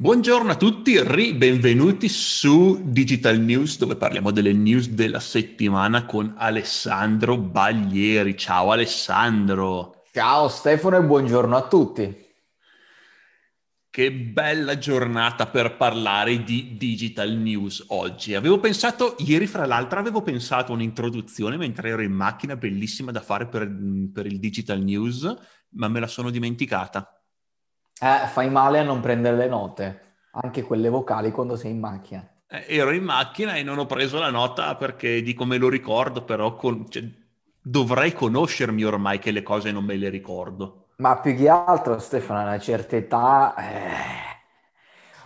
Buongiorno a tutti, ri benvenuti su Digital News dove parliamo delle news della settimana con Alessandro Baglieri. Ciao Alessandro. Ciao Stefano e buongiorno a tutti. Che bella giornata per parlare di digital news oggi. Avevo pensato, ieri fra l'altro avevo pensato un'introduzione mentre ero in macchina bellissima da fare per, per il digital news, ma me la sono dimenticata. Eh, fai male a non prendere le note, anche quelle vocali quando sei in macchina. Eh, ero in macchina e non ho preso la nota perché dico me lo ricordo, però con, cioè, dovrei conoscermi ormai che le cose non me le ricordo. Ma più che altro, Stefano, a una certa età, eh,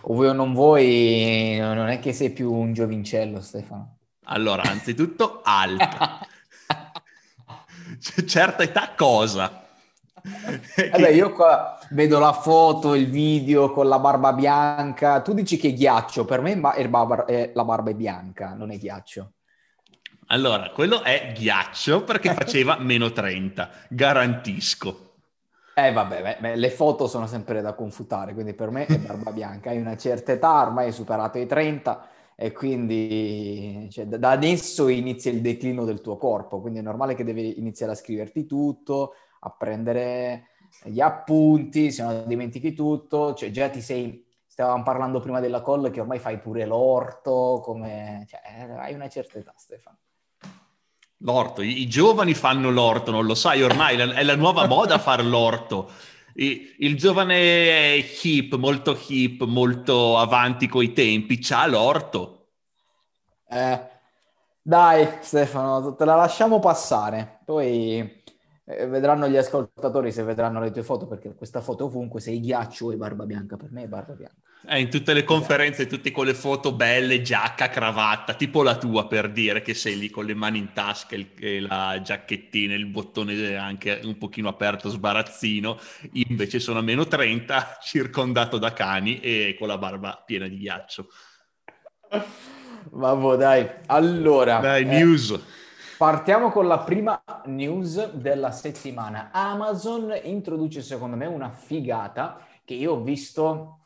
o vuoi o non vuoi, non è che sei più un giovincello, Stefano. Allora, anzitutto alta. certa età cosa? Vabbè, io qua vedo la foto, il video con la barba bianca. Tu dici che è ghiaccio, per me è barba, è, la barba è bianca, non è ghiaccio. Allora, quello è ghiaccio perché faceva meno 30, garantisco. Eh vabbè, beh, beh, le foto sono sempre da confutare, quindi per me è barba bianca. Hai una certa età, ormai hai superato i 30 e quindi cioè, da adesso inizia il declino del tuo corpo, quindi è normale che devi iniziare a scriverti tutto, a prendere gli appunti, se no dimentichi tutto, cioè già ti sei, stavamo parlando prima della call che ormai fai pure l'orto, come, cioè, hai una certa età Stefano. L'orto, I, i, giovani fanno l'orto, non lo sai, ormai è la nuova moda fare l'orto. I, il giovane hip, molto hip, molto avanti coi tempi, c'ha l'orto. Eh, dai Stefano, te la lasciamo passare, poi eh, vedranno gli ascoltatori se vedranno le tue foto, perché questa foto ovunque sei ghiaccio e barba bianca, per me è barba bianca. Eh, in tutte le conferenze, tutte quelle foto belle, giacca, cravatta, tipo la tua per dire che sei lì con le mani in tasca e la giacchettina, il bottone anche un pochino aperto, sbarazzino, Io invece sono a meno 30, circondato da cani e con la barba piena di ghiaccio. Vabbè, dai. Allora... Dai, eh... news. Partiamo con la prima news della settimana. Amazon introduce secondo me una figata che io ho visto,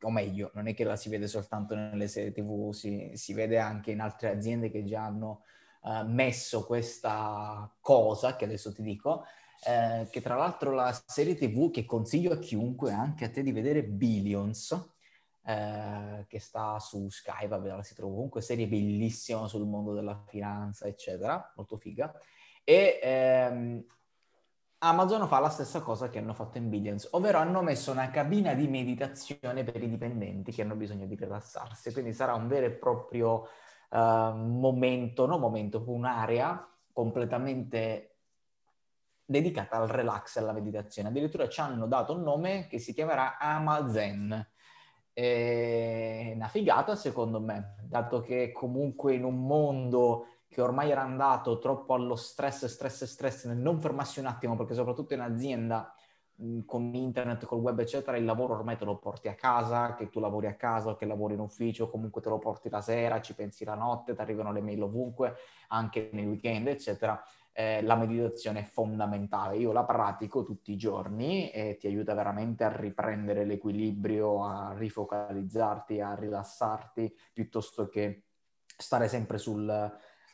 o meglio, non è che la si vede soltanto nelle serie TV, si, si vede anche in altre aziende che già hanno uh, messo questa cosa, che adesso ti dico, eh, che tra l'altro la serie TV che consiglio a chiunque, anche a te di vedere Billions, eh, che sta su Sky, vabbè, la si trova comunque, serie bellissima sul mondo della finanza, eccetera, molto figa. E ehm, Amazon fa la stessa cosa che hanno fatto in Billions, ovvero hanno messo una cabina di meditazione per i dipendenti che hanno bisogno di rilassarsi, quindi sarà un vero e proprio uh, momento, non momento, un'area completamente dedicata al relax e alla meditazione. Addirittura ci hanno dato un nome che si chiamerà Amazen, è una figata secondo me, dato che comunque in un mondo che ormai era andato troppo allo stress, stress, stress, nel non fermarsi un attimo, perché soprattutto in azienda con internet, col web, eccetera, il lavoro ormai te lo porti a casa, che tu lavori a casa che lavori in ufficio, comunque te lo porti la sera, ci pensi la notte, ti arrivano le mail ovunque, anche nei weekend, eccetera eh, la meditazione è fondamentale. Io la pratico tutti i giorni e ti aiuta veramente a riprendere l'equilibrio, a rifocalizzarti, a rilassarti, piuttosto che stare sempre sul,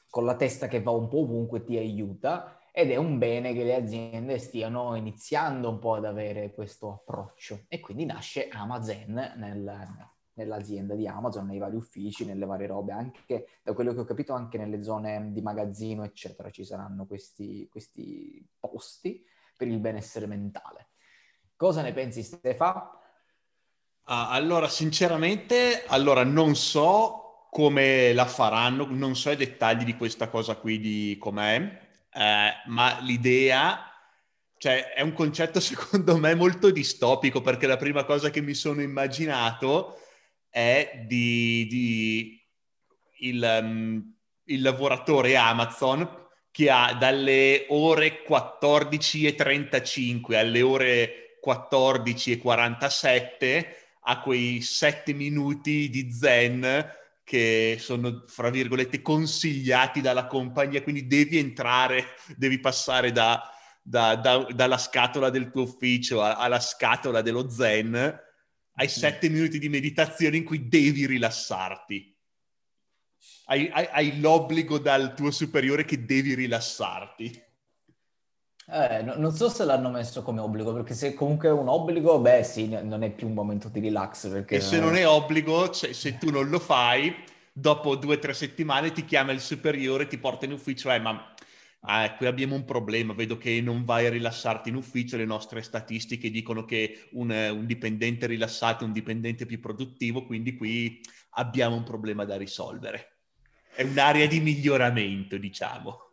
con la testa che va un po' ovunque, ti aiuta. Ed è un bene che le aziende stiano iniziando un po' ad avere questo approccio. E quindi nasce Amazon nel, nell'azienda di Amazon, nei vari uffici, nelle varie robe, anche da quello che ho capito anche nelle zone di magazzino, eccetera, ci saranno questi, questi posti per il benessere mentale. Cosa ne pensi Stefa? Uh, allora, sinceramente, allora non so come la faranno, non so i dettagli di questa cosa qui, di com'è, eh, ma l'idea cioè è un concetto secondo me molto distopico perché la prima cosa che mi sono immaginato è di, di il, um, il lavoratore Amazon che ha dalle ore 14.35 alle ore 14.47 a quei 7 minuti di zen che sono, fra virgolette, consigliati dalla compagnia, quindi devi entrare, devi passare da, da, da, dalla scatola del tuo ufficio alla scatola dello zen hai sette minuti di meditazione in cui devi rilassarti. Hai, hai, hai l'obbligo dal tuo superiore che devi rilassarti. Eh, no, non so se l'hanno messo come obbligo, perché se comunque è un obbligo, beh sì, non è più un momento di relax. Perché... E se non è obbligo, cioè, se tu non lo fai, dopo due o tre settimane ti chiama il superiore, ti porta in ufficio, eh, ma ah, qui abbiamo un problema, vedo che non vai a rilassarti in ufficio, le nostre statistiche dicono che un, un dipendente rilassato è un dipendente più produttivo, quindi qui abbiamo un problema da risolvere. È un'area di miglioramento, diciamo.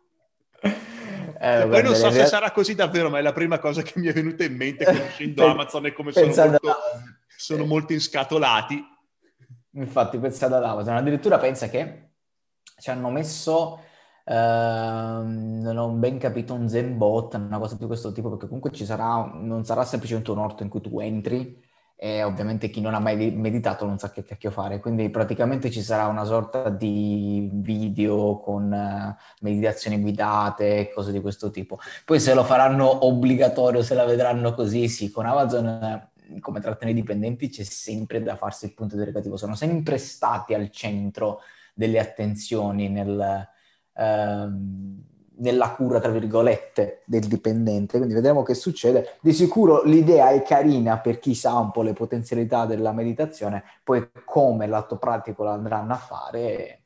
Eh, poi non so se sarà così davvero, ma è la prima cosa che mi è venuta in mente conoscendo Amazon e come sono molto, sono molto inscatolati. Infatti, pensate ad Amazon. Addirittura pensa che ci hanno messo, eh, non ho ben capito, un Zen bot, una cosa di questo tipo, perché comunque ci sarà, non sarà semplicemente un orto in cui tu entri e ovviamente chi non ha mai meditato non sa che cacchio fare, quindi praticamente ci sarà una sorta di video con uh, meditazioni guidate, cose di questo tipo. Poi se lo faranno obbligatorio, se la vedranno così, sì, con Amazon eh, come trattenere i dipendenti c'è sempre da farsi il punto interrogativo, sono sempre stati al centro delle attenzioni nel... Uh, nella cura, tra virgolette, del dipendente. Quindi vedremo che succede. Di sicuro l'idea è carina per chi sa un po' le potenzialità della meditazione, poi come l'atto pratico lo andranno a fare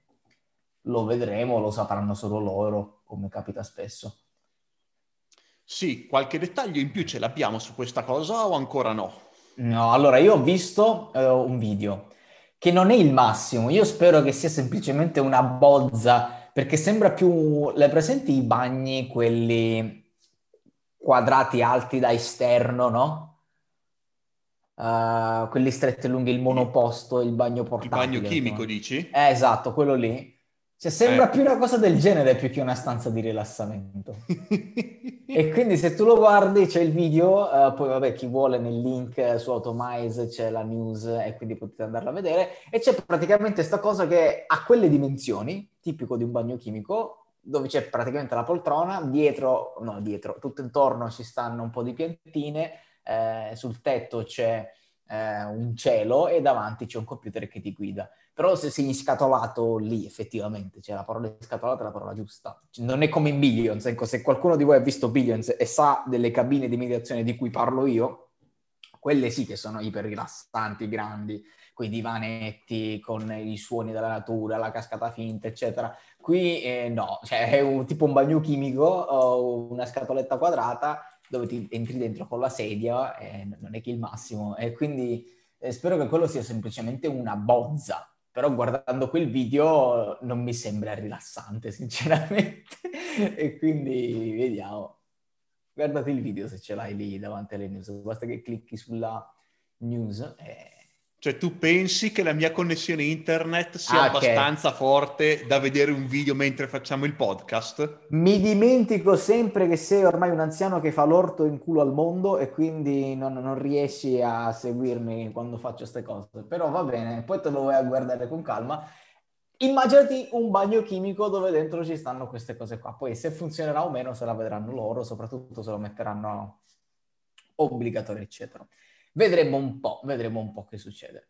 lo vedremo, lo sapranno solo loro, come capita spesso. Sì, qualche dettaglio in più ce l'abbiamo su questa cosa o ancora no? No, allora io ho visto uh, un video che non è il massimo, io spero che sia semplicemente una bozza perché sembra più... Le presenti i bagni, quelli quadrati alti da esterno, no? Uh, quelli stretti lunghi, il monoposto, il bagno portatile. Il bagno chimico, no? dici? Eh, esatto, quello lì. Cioè, sembra eh. più una cosa del genere più che una stanza di rilassamento. e quindi se tu lo guardi c'è il video, uh, poi vabbè chi vuole nel link su Automize c'è la news e quindi potete andarla a vedere. E c'è praticamente questa cosa che ha quelle dimensioni, tipico di un bagno chimico, dove c'è praticamente la poltrona, dietro, no dietro, tutto intorno ci stanno un po' di piantine, eh, sul tetto c'è eh, un cielo e davanti c'è un computer che ti guida. Però se sei inscatolato lì, effettivamente, cioè la parola scatolata è la parola giusta. Cioè, non è come in Billions, ecco, se qualcuno di voi ha visto Billions e sa delle cabine di meditazione di cui parlo io, quelle sì che sono iper rilassanti, grandi, quei divanetti con i suoni della natura, la cascata finta, eccetera. Qui eh, no, cioè è un, tipo un bagno chimico o una scatoletta quadrata dove ti entri dentro con la sedia e non è che il massimo. E quindi eh, spero che quello sia semplicemente una bozza però guardando quel video non mi sembra rilassante, sinceramente. e quindi vediamo. Guardate il video se ce l'hai lì davanti alle news, basta che clicchi sulla news e cioè tu pensi che la mia connessione internet sia ah, abbastanza okay. forte da vedere un video mentre facciamo il podcast? Mi dimentico sempre che sei ormai un anziano che fa l'orto in culo al mondo e quindi non, non riesci a seguirmi quando faccio queste cose. Però va bene, poi te lo vai a guardare con calma. Immaginati un bagno chimico dove dentro ci stanno queste cose qua. Poi se funzionerà o meno se la vedranno loro, soprattutto se lo metteranno obbligatorio, eccetera. Vedremo un po', vedremo un po' che succede.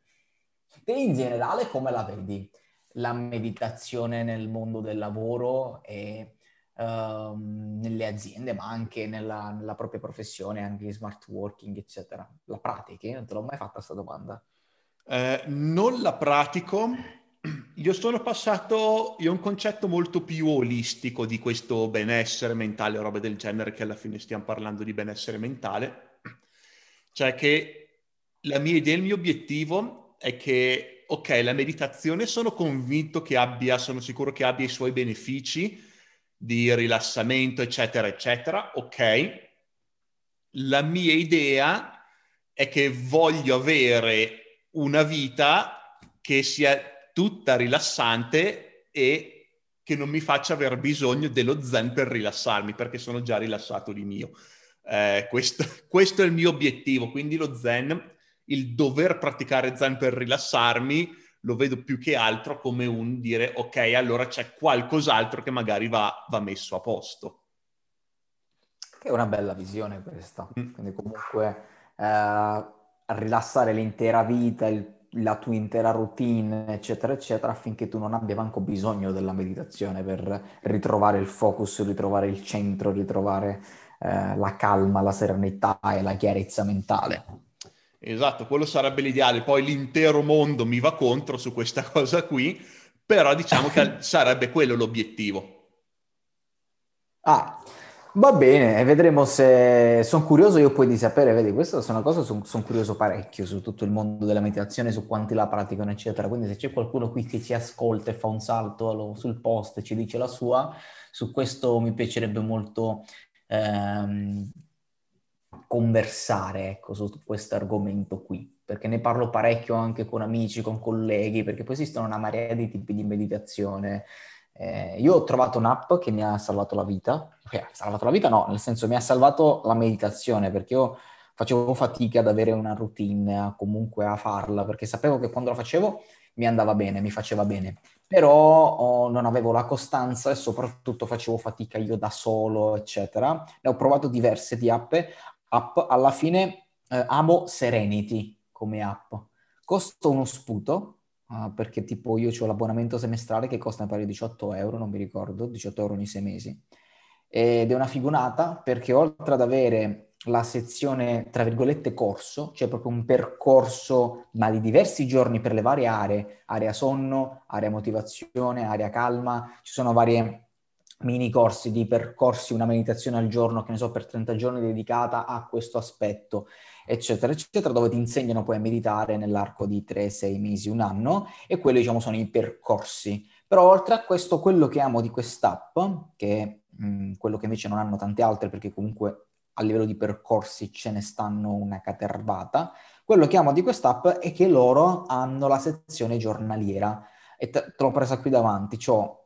Te in generale come la vedi la meditazione nel mondo del lavoro e uh, nelle aziende, ma anche nella, nella, propria professione, anche in smart working, eccetera? La pratichi? Non te l'ho mai fatta questa domanda. Eh, non la pratico. Io sono passato, io ho un concetto molto più olistico di questo benessere mentale o robe del genere, che alla fine stiamo parlando di benessere mentale cioè che mia idea, il mio obiettivo è che, ok, la meditazione sono convinto che abbia, sono sicuro che abbia i suoi benefici di rilassamento, eccetera, eccetera, ok. La mia idea è che voglio avere una vita che sia tutta rilassante e che non mi faccia aver bisogno dello zen per rilassarmi, perché sono già rilassato di mio. Eh, questo, questo, è il mio obiettivo, quindi lo zen, il dover praticare zen per rilassarmi, lo vedo più che altro come un dire ok, allora c'è qualcos'altro che magari va, va messo a posto. Che è una bella visione questa, mm. quindi comunque... Eh rilassare l'intera vita, il, la tua intera routine, eccetera, eccetera, affinché tu non abbia manco bisogno della meditazione per ritrovare il focus, ritrovare il centro, ritrovare eh, la calma, la serenità e la chiarezza mentale. Esatto, quello sarebbe l'ideale. Poi l'intero mondo mi va contro su questa cosa qui, però diciamo che sarebbe quello l'obiettivo. Ah, Va bene, vedremo se sono curioso io poi di sapere, vedi, questa è una cosa, sono son curioso parecchio su tutto il mondo della meditazione, su quanti la praticano, eccetera. Quindi se c'è qualcuno qui che ci ascolta e fa un salto sul post e ci dice la sua, su questo mi piacerebbe molto ehm, conversare, ecco, su questo argomento qui, perché ne parlo parecchio anche con amici, con colleghi, perché poi esistono una marea di tipi di meditazione, eh, io ho trovato un'app che mi ha salvato la vita, eh, salvato la vita no, nel senso mi ha salvato la meditazione perché io facevo fatica ad avere una routine, comunque a farla, perché sapevo che quando la facevo mi andava bene, mi faceva bene, però oh, non avevo la costanza e soprattutto facevo fatica io da solo, eccetera. Ne ho provato diverse di app, app alla fine eh, amo Serenity come app. Costa uno sputo, uh, perché tipo io ho l'abbonamento semestrale che costa pari 18 euro, non mi ricordo, 18 euro ogni sei mesi. Ed è una figunata perché oltre ad avere la sezione, tra virgolette, corso, cioè proprio un percorso, ma di diversi giorni per le varie aree, area sonno, area motivazione, area calma, ci sono varie mini corsi di percorsi, una meditazione al giorno, che ne so, per 30 giorni dedicata a questo aspetto eccetera, eccetera, dove ti insegnano poi a meditare nell'arco di 3, 6 mesi, un anno, e quelli, diciamo, sono i percorsi. Però oltre a questo, quello che amo di quest'app, che mh, quello che invece non hanno tante altre, perché comunque a livello di percorsi ce ne stanno una catervata, quello che amo di quest'app è che loro hanno la sezione giornaliera, e te, te l'ho presa qui davanti, ho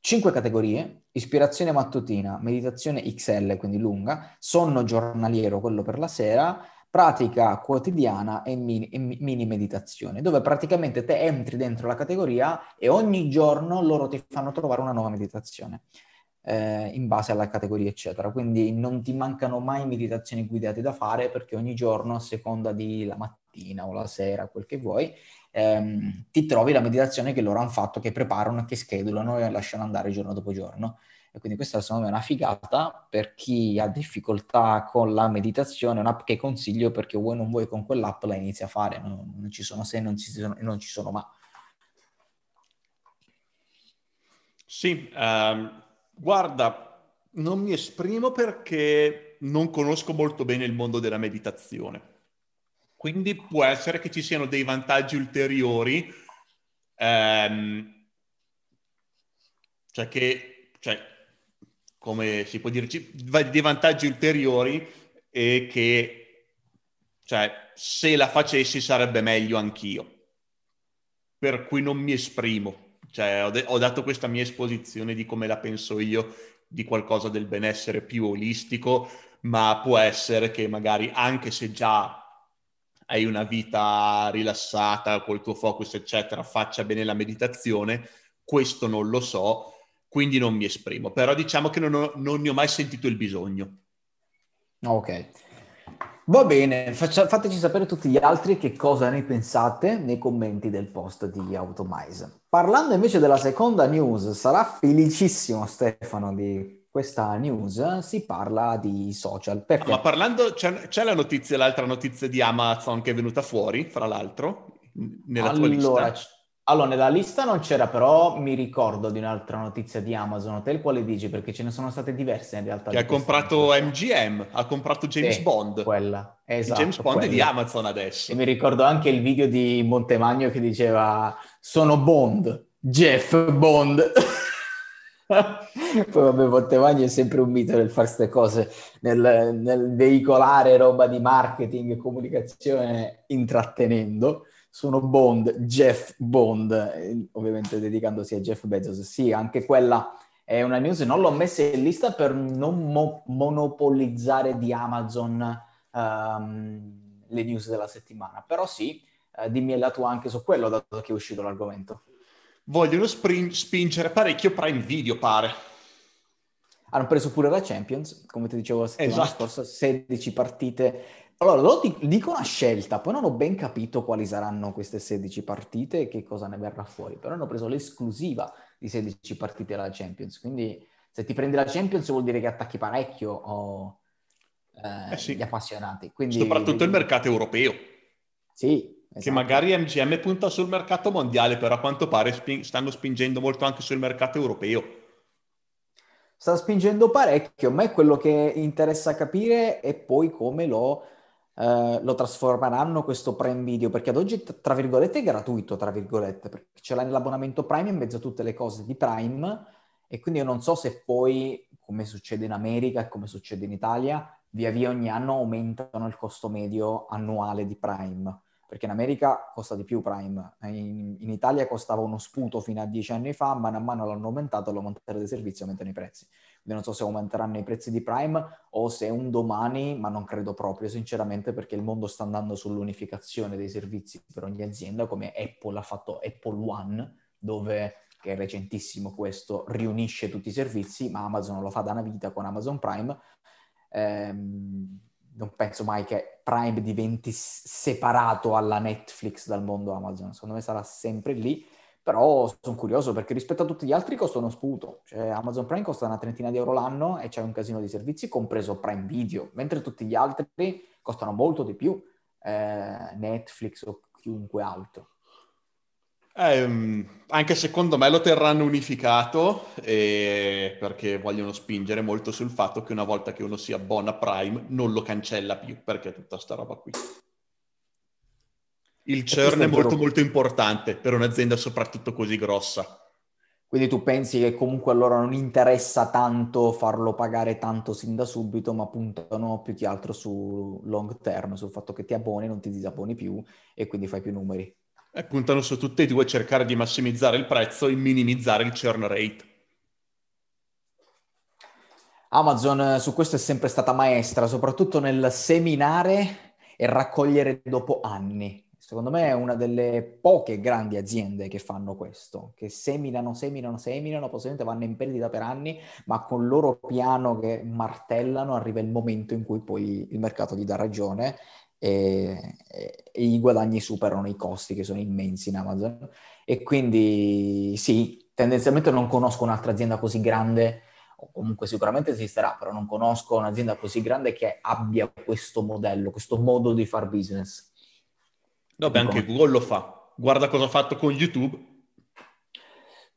cinque categorie, ispirazione mattutina, meditazione XL, quindi lunga, sonno giornaliero, quello per la sera, pratica quotidiana e mini, e mini, meditazione, dove praticamente te entri dentro la categoria e ogni giorno loro ti fanno trovare una nuova meditazione. Eh, in base alla categoria, eccetera. Quindi non ti mancano mai meditazioni guidate da fare perché ogni giorno, a seconda di la mattina o la sera, quel che vuoi, ehm, ti trovi la meditazione che loro hanno fatto, che preparano, che schedulano e lasciano andare giorno dopo giorno. E quindi questa secondo me è una figata per chi ha difficoltà con la meditazione, è un'app che consiglio perché vuoi non vuoi con quell'app la inizi a fare, non, non ci sono se, non ci sono, non ci sono ma. Sì, um, guarda, non mi esprimo perché non conosco molto bene il mondo della meditazione. Quindi può essere che ci siano dei vantaggi ulteriori, ehm, cioè che cioè, come si può dire, dei vantaggi ulteriori e che, cioè, se la facessi sarebbe meglio anch'io. Per cui non mi esprimo. Cioè, ho, de- ho dato questa mia esposizione di come la penso io di qualcosa del benessere più olistico, ma può essere che magari anche se già hai una vita rilassata col tuo focus, eccetera, faccia bene la meditazione, questo non lo so, quindi non mi esprimo, però diciamo che non, ho, non ne ho mai sentito il bisogno. Ok. Va bene, faccia, fateci sapere tutti gli altri che cosa ne pensate nei commenti del post di Automize. Parlando invece della seconda news, sarà felicissimo Stefano di questa news, si parla di social. Perché? ma parlando, c'è, c'è, la notizia, l'altra notizia di Amazon che è venuta fuori, fra l'altro, nella allora, tua lista. Allora, nella lista non c'era, però mi ricordo di un'altra notizia di Amazon. Te quale dici? Perché ce ne sono state diverse in realtà. Che ha comprato MGM, ha comprato James sì, Bond. Quella, esatto. James Bond quella. è di Amazon adesso. E mi ricordo anche il video di Montemagno che diceva sono Bond, Jeff Bond. Poi vabbè, Montemagno è sempre un mito nel fare queste cose, nel, nel veicolare roba di marketing e comunicazione intrattenendo sono Bond, Jeff Bond, eh, ovviamente dedicandosi a Jeff Bezos. Sì, anche quella è una news, non l'ho messa in lista per non mo- monopolizzare di Amazon um, le news della settimana, però sì, eh, dimmi la tua anche su quello, dato che è uscito l'argomento. Vogliono spring- spingere parecchio Prime Video, pare. Hanno preso pure la Champions, come ti dicevo la settimana esatto. scorsa, 16 partite Allora, lo dico una scelta, poi non ho ben capito quali saranno queste 16 partite e che cosa ne verrà fuori, però hanno preso l'esclusiva di 16 partite alla Champions, quindi se ti prendi la Champions vuol dire che attacchi parecchio o, eh, eh sì. gli appassionati. Quindi, Soprattutto il mercato europeo. Sì, esatto. Che magari MGM punta sul mercato mondiale, però a quanto pare sping- stanno spingendo molto anche sul mercato europeo. Sta spingendo parecchio, a me quello che interessa capire è poi come lo eh, lo trasformeranno questo Prime Video, perché ad oggi, tra virgolette, è gratuito, tra virgolette, perché ce l'hai nell'abbonamento Prime in mezzo a tutte le cose di Prime, e quindi io non so se poi, come succede in America e come succede in Italia, via via ogni anno aumentano il costo medio annuale di Prime perché in America costa di più Prime, in, in, Italia costava uno sputo fino a dieci anni fa, man mano l'hanno aumentato, l'aumentare dei servizi aumentano i prezzi. Quindi non so se aumenteranno i prezzi di Prime o se un domani, ma non credo proprio sinceramente perché il mondo sta andando sull'unificazione dei servizi per ogni azienda, come Apple ha fatto Apple One, dove, che è recentissimo questo, riunisce tutti i servizi, ma Amazon lo fa da una vita con Amazon Prime. Ehm, non penso mai che Prime diventi separato alla Netflix dal mondo Amazon, secondo me sarà sempre lì, però sono curioso perché rispetto a tutti gli altri costa uno sputo, cioè Amazon Prime costa una trentina di euro l'anno e c'è un casino di servizi, compreso Prime Video, mentre tutti gli altri costano molto di più, eh, Netflix o chiunque altro. Eh, anche secondo me lo terranno unificato eh, perché vogliono spingere molto sul fatto che una volta che uno si abbona Prime non lo cancella più perché tutta sta roba qui. Il churn è molto molto importante per un'azienda soprattutto così grossa. Quindi tu pensi che comunque a loro non interessa tanto farlo pagare tanto sin da subito, ma puntano più che altro su long term, sul fatto che ti abboni, non ti disabboni più e quindi fai più numeri. E puntano su tutte e due cercare di massimizzare il prezzo e minimizzare il churn rate. Amazon eh, su questo è sempre stata maestra, soprattutto nel seminare e raccogliere dopo anni. Secondo me è una delle poche grandi aziende che fanno questo, che seminano, seminano, seminano, possibilmente vanno in perdita per anni, ma con il loro piano che martellano arriva il momento in cui poi il mercato gli dà ragione e, e, i guadagni superano i costi che sono immensi in Amazon. E quindi sì, tendenzialmente non conosco un'altra azienda così grande, o comunque sicuramente esisterà, però non conosco un'azienda così grande che abbia questo modello, questo modo di far business. Vabbè, anche Google lo fa. Guarda cosa ha fatto con YouTube.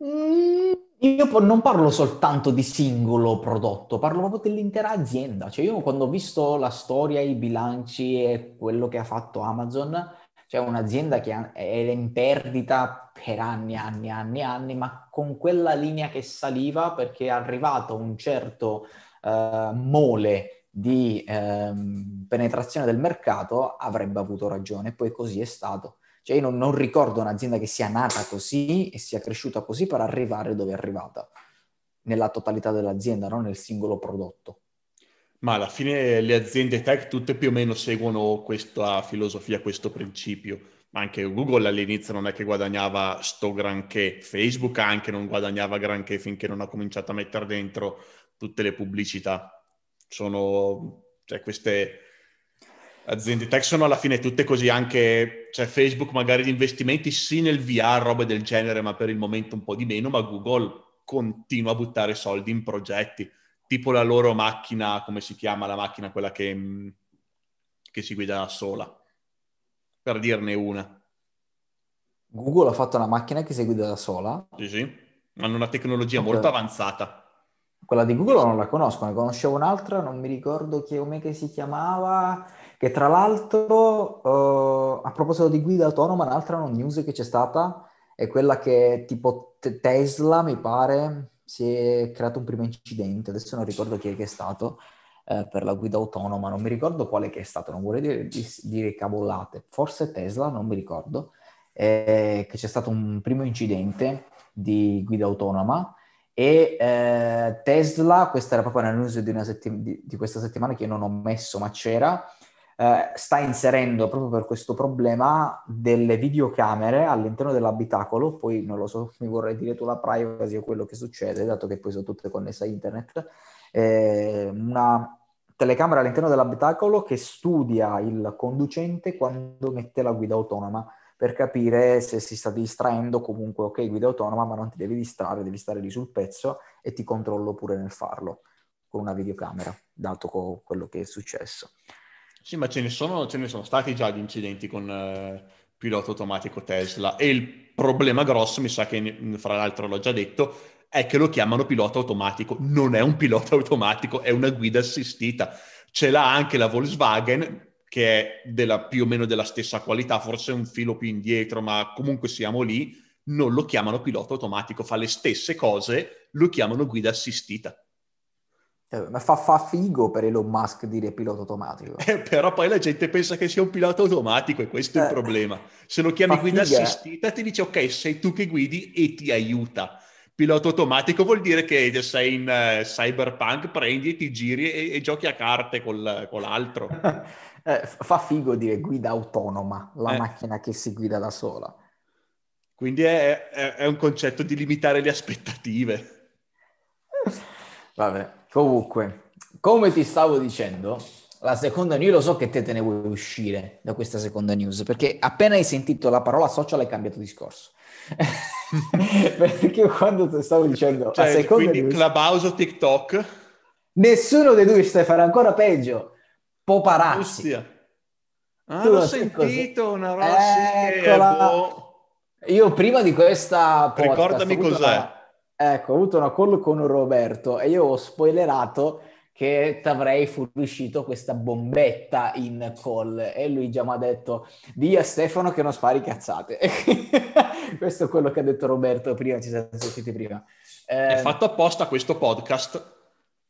Mm, io non parlo soltanto di singolo prodotto, parlo proprio dell'intera azienda. Cioè io quando ho visto la storia, i bilanci e quello che ha fatto Amazon, cioè un'azienda che era in perdita per anni, anni, anni, anni, ma con quella linea che saliva perché è arrivato un certo uh, mole di uh, penetrazione del mercato, avrebbe avuto ragione. Poi così è stato. Cioè io non, non, ricordo un'azienda che sia nata così e sia cresciuta così per arrivare dove è arrivata, nella totalità dell'azienda, non nel singolo prodotto. Ma alla fine le aziende tech tutte più o meno seguono questa filosofia, questo principio. Anche Google all'inizio non è che guadagnava sto granché, Facebook anche non guadagnava granché finché non ha cominciato a mettere dentro tutte le pubblicità. Sono cioè, queste aziende tech sono alla fine tutte così anche, cioè Facebook magari gli investimenti sì nel VR, robe del genere, ma per il momento un po' di meno, ma Google continua a buttare soldi in progetti, tipo la loro macchina, come si chiama la macchina, quella che, mm, che si guida da sola, per dirne una. Google ha fatto una macchina che si guida da sola? Sì, sì, hanno una tecnologia okay. molto avanzata. Quella di Google non la conosco, ne conoscevo un'altra, non mi ricordo che, come si chiamava che tra l'altro, uh, a proposito di guida autonoma, un'altra news che c'è stata è quella che tipo t- Tesla, mi pare, si è creato un primo incidente, adesso non ricordo chi è che è stato, eh, per la guida autonoma, non mi ricordo quale che è stato, non vorrei dire, dire cavolate, forse Tesla, non mi ricordo, eh, che c'è stato un primo incidente di guida autonoma. E eh, Tesla, questa era proprio una news di, una settim- di, di, questa settimana che io non ho messo, ma c'era, eh, sta inserendo proprio per questo problema delle videocamere all'interno dell'abitacolo, poi non lo so, mi vorrei dire tu la privacy o quello che succede, dato che poi sono tutte connesse a internet, eh, una telecamera all'interno dell'abitacolo che studia il conducente quando mette la guida autonoma per capire se si sta distraendo, comunque ok, guida autonoma, ma non ti devi distrarre, devi stare lì sul pezzo e ti controllo pure nel farlo con una videocamera, dato quello che è successo. Sì, ma ce ne sono, ce ne sono stati già di incidenti con eh, pilota automatico Tesla e il problema grosso, mi sa che fra l'altro l'ho già detto, è che lo chiamano pilota automatico. Non è un pilota automatico, è una guida assistita. Ce l'ha anche la Volkswagen, che è della, più o meno della stessa qualità, forse un filo più indietro, ma comunque siamo lì. Non lo chiamano pilota automatico, fa le stesse cose, lo chiamano guida assistita. Eh, ma fa, fa, figo per Elon Musk dire pilota automatico. Eh, però poi la gente pensa che sia un pilota automatico e questo è il eh, problema. Se lo chiami guida figa. assistita ti dice ok, sei tu che guidi e ti aiuta. Pilota automatico vuol dire che sei in uh, cyberpunk, prendi e ti giri e, e giochi a carte col, con l'altro. eh, fa figo dire guida autonoma, la eh. macchina che si guida da sola. Quindi è, è, è un concetto di limitare le aspettative. Vabbè. Comunque, come ti stavo dicendo, la seconda news, lo so che te te ne vuoi uscire da questa seconda news, perché appena hai sentito la parola social hai cambiato discorso. perché quando ti stavo dicendo cioè, la seconda quindi news, Clubhouse o TikTok? Nessuno dei due sta fare ancora peggio. Poparazzi. Ostia. Ah, tu l'ho sentito, cosa? una roba Eccola. Boh. Io prima di questa podcast, Ricordami cos'è. Una Ecco, ho avuto una call con Roberto e io ho spoilerato che ti avrei fuoriuscito questa bombetta in call e lui già mi ha detto di a Stefano che non spari cazzate. questo è quello che ha detto Roberto prima, ci siamo sentiti prima. Eh, è fatto apposta questo podcast.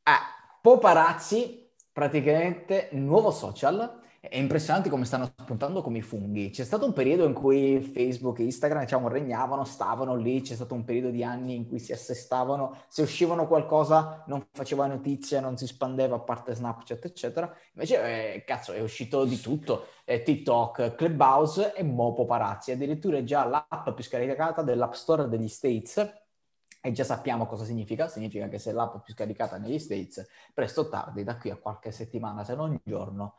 Ah, Poparazzi, praticamente nuovo social è impressionante come stanno spuntando come i funghi. C'è stato un periodo in cui Facebook e Instagram, diciamo, regnavano, stavano lì, c'è stato un periodo di anni in cui si assestavano, se uscivano qualcosa non faceva notizia, non si spandeva a parte Snapchat, eccetera. Invece, eh, cazzo, è uscito di tutto. Eh, TikTok, Clubhouse e Mopo Parazzi. Addirittura è già l'app più scaricata dell'App Store degli States e già sappiamo cosa significa, significa che se l'app è più scaricata negli States, presto o tardi, da qui a qualche settimana, se non un giorno,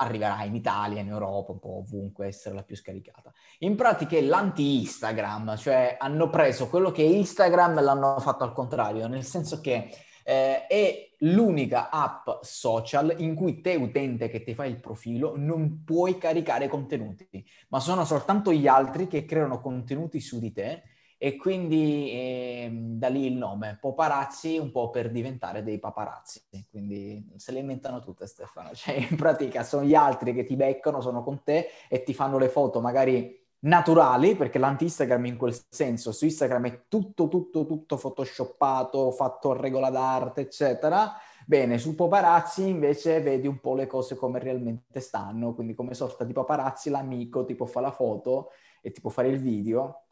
arriverà in Italia, in Europa, un po' ovunque essere la più scaricata. In pratica è l'anti-Instagram, cioè hanno preso quello che Instagram l'hanno fatto al contrario, nel senso che eh, è l'unica app social in cui te utente che ti fai il profilo non puoi caricare contenuti, ma sono soltanto gli altri che creano contenuti su di te e quindi eh, da lì il nome, Poparazzi, un po' per diventare dei paparazzi. Quindi se le inventano tutte, Stefano. Cioè, in pratica sono gli altri che ti beccano, sono con te e ti fanno le foto magari naturali, perché l'anti-Instagram in quel senso, su Instagram è tutto, tutto, tutto photoshoppato, fatto a regola d'arte, eccetera. Bene, su paparazzi invece vedi un po' le cose come realmente stanno, quindi come sorta di paparazzi l'amico ti può fare la foto e ti può fare il video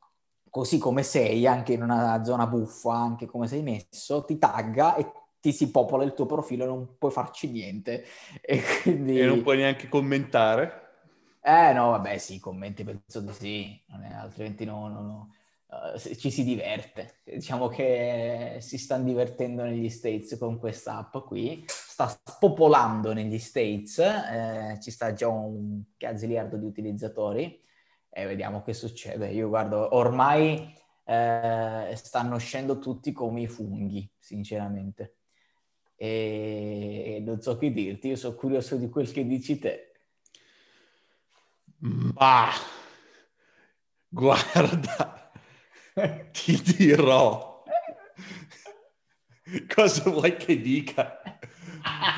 così come sei, anche in una zona buffa, anche come sei messo, ti tagga e ti si popola il tuo profilo e non puoi farci niente. E, quindi... e non puoi neanche commentare? Eh no, vabbè sì, commenti penso di sì, è, altrimenti no, no, no. Uh, ci si diverte. Diciamo che si stanno divertendo negli States con questa app qui, sta spopolando negli States, eh, ci sta già un gazziliardo di utilizzatori e vediamo che succede. Io guardo, ormai eh, stanno uscendo tutti come i funghi, sinceramente. E, non so che dirti, io sono curioso di quel che dici te. Ma guarda, ti dirò. Cosa vuoi che dica?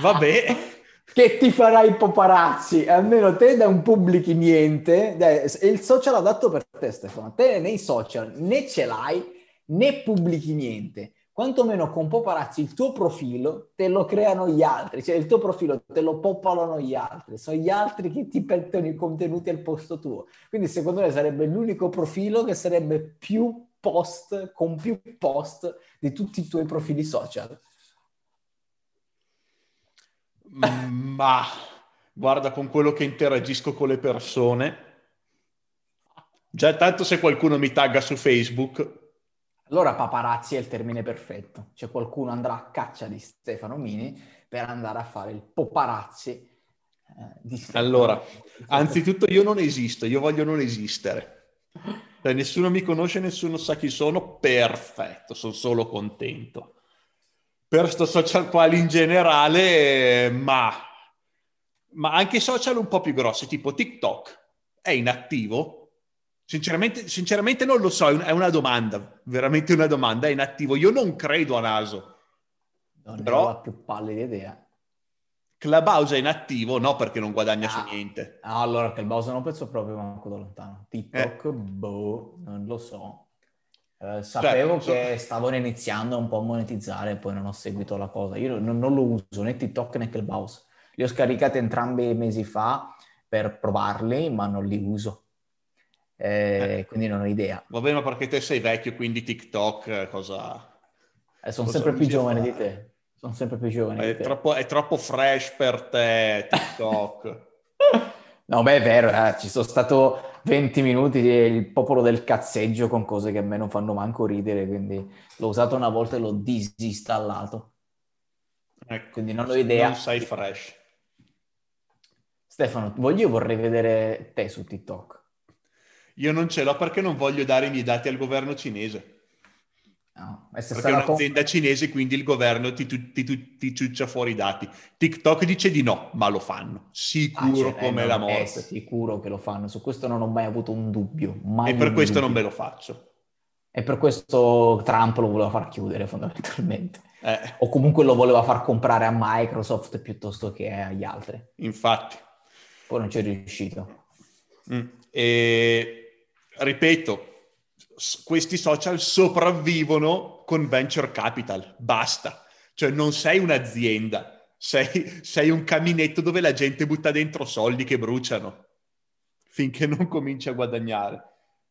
Vabbè che ti farai paparazzi, almeno te da un pubblichi niente, il social adatto per te Stefano, te nei social né ce l'hai né pubblichi niente, quantomeno con paparazzi il tuo profilo te lo creano gli altri, cioè il tuo profilo te lo popolano gli altri, sono gli altri che ti mettono i contenuti al posto tuo, quindi secondo me sarebbe l'unico profilo che sarebbe più post, con più post di tutti i tuoi profili social. Ma guarda con quello che interagisco con le persone. Già tanto se qualcuno mi tagga su Facebook, Allora paparazzi è il termine perfetto. Cioè qualcuno andrà a caccia di Stefano Mini per andare a fare il paparazzi eh, di Stefano. Allora, anzitutto io non esisto, io voglio non esistere. Cioè, nessuno mi conosce, nessuno sa chi sono, perfetto, sono solo contento. Per questo social qua in generale, ma, ma anche social un po' più grossi, tipo TikTok, è inattivo Sinceramente, sinceramente non lo so, è una domanda, veramente una domanda, è inattivo. Io non credo a naso. Non però... ho la più pallida idea. Clubhouse è inattivo? No, perché non guadagna ah, su niente. Allora Clubhouse non penso proprio manco da lontano. TikTok, eh. boh, non lo so. Eh, sapevo cioè, che stavano iniziando un po' a monetizzare, poi non ho seguito la cosa. Io non, non lo uso né TikTok né Clubhouse. Li ho scaricati entrambi mesi fa per provarli, ma non li uso eh, quindi non ho idea. Va bene, ma perché te sei vecchio, quindi TikTok eh, cosa... Eh, sono cosa sempre più giovane di te. Sono sempre più giovane. È, troppo, è troppo fresh per te, TikTok. No, beh, è vero, eh, ci sono stato 20 minuti il popolo del cazzeggio con cose che a me non fanno manco ridere, quindi l'ho usato una volta e l'ho disinstallato. Ecco, quindi non ho idea. Non sei fresh. Stefano, io vorrei vedere te su TikTok. Io non ce l'ho perché non voglio dare i miei dati al governo cinese. No, perché è un'azienda cinese, quindi il governo ti, ti, ti, ti, ciuccia fuori i dati. TikTok dice di no, ma lo fanno. Sicuro ah, cioè, come eh, la morte. È sicuro che lo fanno, su questo non ho mai avuto un dubbio. Mai e per questo dubbio. non me lo faccio. E per questo Trump lo voleva far chiudere fondamentalmente. Eh. O comunque lo voleva far comprare a Microsoft piuttosto che agli altri. Infatti. Poi non ci è riuscito. Mm. E ripeto, questi social sopravvivono con venture capital, basta. Cioè non sei un'azienda, sei, sei un caminetto dove la gente butta dentro soldi che bruciano finché non cominci a guadagnare.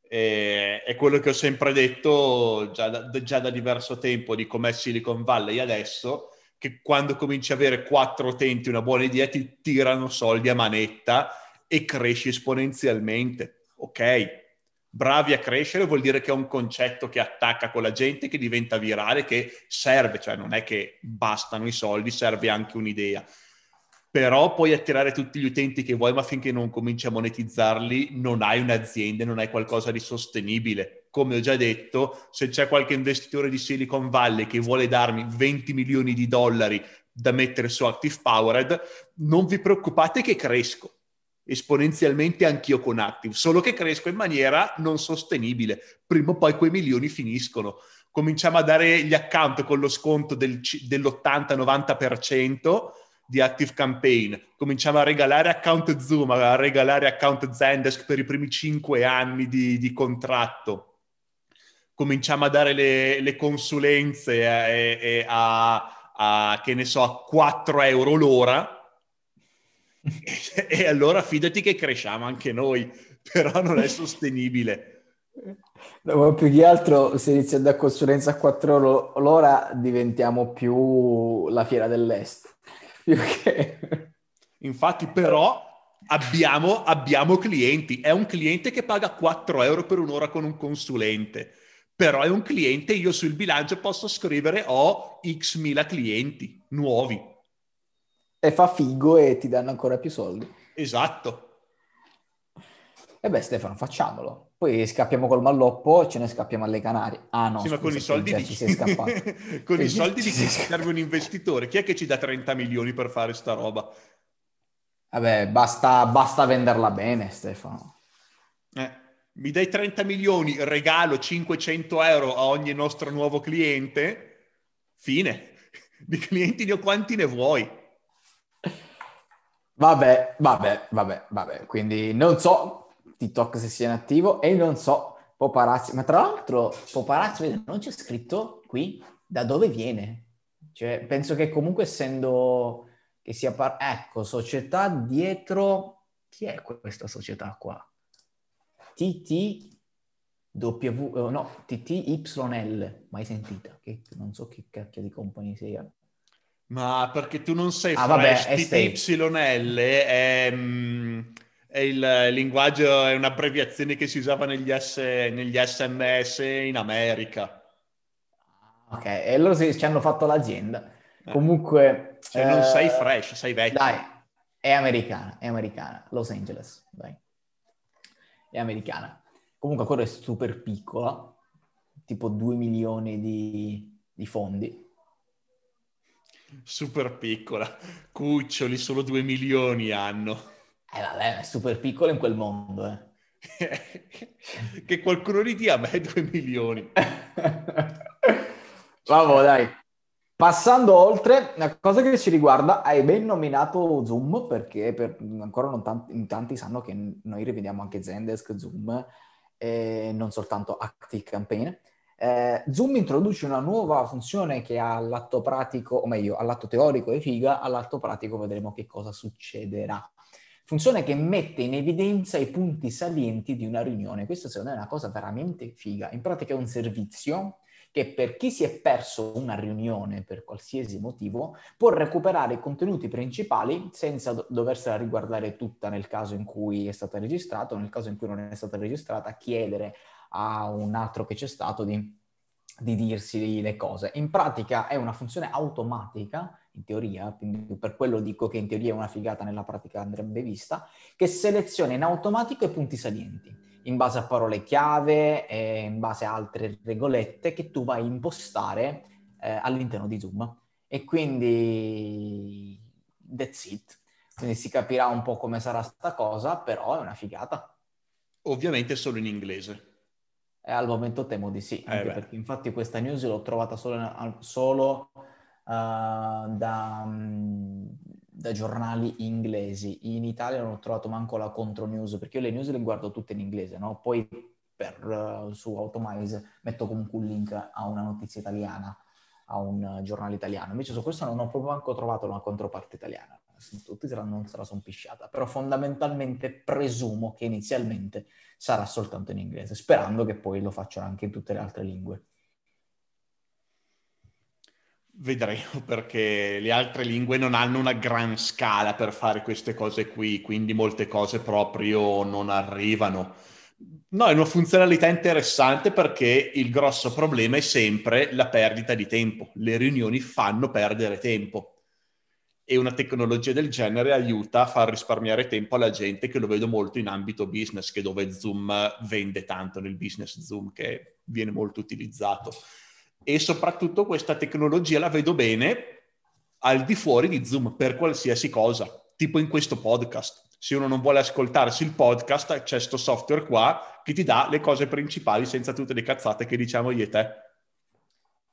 E, è quello che ho sempre detto già da, già da diverso tempo di com'è Silicon Valley adesso, che quando cominci a avere quattro utenti una buona idea ti tirano soldi a manetta e cresci esponenzialmente. Ok, bravi a crescere vuol dire che è un concetto che attacca con la gente, che diventa virale, che serve, cioè non è che bastano i soldi, serve anche un'idea. Però puoi attirare tutti gli utenti che vuoi, ma finché non cominci a monetizzarli non hai un'azienda, non hai qualcosa di sostenibile. Come ho già detto, se c'è qualche investitore di Silicon Valley che vuole darmi 20 milioni di dollari da mettere su Active Powered, non vi preoccupate che cresco esponenzialmente anch'io con Active, solo che cresco in maniera non sostenibile. Prima o poi quei milioni finiscono. Cominciamo a dare gli account con lo sconto del, dell'80-90% di Active Campaign. Cominciamo a regalare account Zoom, a regalare account Zendesk per i primi 5 anni di, di contratto. Cominciamo a dare le, le consulenze a, eh, a, a, che ne so, a 4 euro l'ora e allora fidati che cresciamo anche noi, però non è sostenibile. No, più che altro se iniziando a consulenza a 4 euro l'ora diventiamo più la fiera dell'est. Che... Infatti però abbiamo, abbiamo clienti, è un cliente che paga 4 euro per un'ora con un consulente, però è un cliente, io sul bilancio posso scrivere ho x mila clienti nuovi e fa figo e ti danno ancora più soldi. Esatto. E beh Stefano, facciamolo. Poi scappiamo col malloppo e ce ne scappiamo alle Canarie. Ah no, sì, ma con i soldi di... ci sei scappato. con i soldi di chi serve un investitore? Chi è che ci dà 30 milioni per fare sta roba? Vabbè, basta, basta venderla bene, Stefano. Eh, mi dai 30 milioni, regalo 500 euro a ogni nostro nuovo cliente, fine. Di clienti ne ho quanti ne vuoi? Vabbè, vabbè, vabbè, vabbè. Quindi non so TikTok se sia in attivo e non so Poparazzi. Ma tra l'altro Poparazzi, non c'è scritto qui da dove viene. Cioè, penso che comunque essendo che sia... Par- ecco, società dietro... Chi è questa società qua? TT... W, no, TTYL, mai sentita, che non so che cacchio di compagnia sia. Ma perché tu non sei ah, fresh, vabbè, TTYL è, mm, è, il linguaggio, è un'abbreviazione che si usava negli, S, negli SMS in America. Ok, e loro ci hanno fatto l'azienda. Eh. Comunque... Cioè, non sei fresh, sei vecchio. Dai, è americana, è americana. Los Angeles, dai. È americana. Comunque quella è super piccola, tipo 2 milioni di, di fondi. Super piccola. Cuccioli, solo 2 milioni hanno. Eh vabbè, è super piccola in quel mondo, eh. che qualcuno gli dia a me 2 milioni. Vabbè, dai. Passando oltre, una cosa che ci riguarda, hai ben nominato Zoom perché per, ancora non tanti, tanti sanno che noi rivediamo anche Zendesk, Zoom e non soltanto Active Campaign. Eh, Zoom introduce una nuova funzione che all'atto pratico, o meglio, all'atto teorico è figa, all'atto pratico vedremo che cosa succederà. Funzione che mette in evidenza i punti salienti di una riunione. Questa secondo me è una cosa veramente figa. In pratica è un servizio che per chi si è perso una riunione per qualsiasi motivo può recuperare i contenuti principali senza do- doversela riguardare tutta nel caso in cui è stata registrata o nel caso in cui non è stata registrata, chiedere a un altro che c'è stato di, di dirsi le cose. In pratica è una funzione automatica in teoria, quindi per quello dico che in teoria è una figata, nella pratica andrebbe vista, che seleziona in automatico i punti salienti in base a parole chiave e in base a altre regolette che tu vai a impostare eh, all'interno di Zoom. E quindi that's it. Quindi si capirà un po' come sarà sta cosa, però è una figata. Ovviamente solo in inglese. E al momento temo di sì, eh perché infatti questa news l'ho trovata solo, solo uh, da, um, da giornali inglesi. In Italia non ho trovato manco la contro news, perché io le news le guardo tutte in inglese, no? Poi per, uh, su Automize metto comunque un link a una notizia italiana, a un uh, giornale italiano. Invece su questo non ho proprio manco trovato una controparte italiana. Tutti se la, non se la sono pisciata, però fondamentalmente presumo che inizialmente sarà soltanto in inglese, sperando che poi lo facciano anche in tutte le altre lingue. Vedremo perché le altre lingue non hanno una gran scala per fare queste cose qui, quindi molte cose proprio non arrivano. No, è una funzionalità interessante perché il grosso problema è sempre la perdita di tempo. Le riunioni fanno perdere tempo e una tecnologia del genere aiuta a far risparmiare tempo alla gente che lo vedo molto in ambito business, che dove Zoom vende tanto nel business Zoom che viene molto utilizzato e soprattutto questa tecnologia la vedo bene al di fuori di Zoom per qualsiasi cosa, tipo in questo podcast. Se uno non vuole ascoltarsi il podcast, c'è questo software qua che ti dà le cose principali senza tutte le cazzate che diciamo io e te.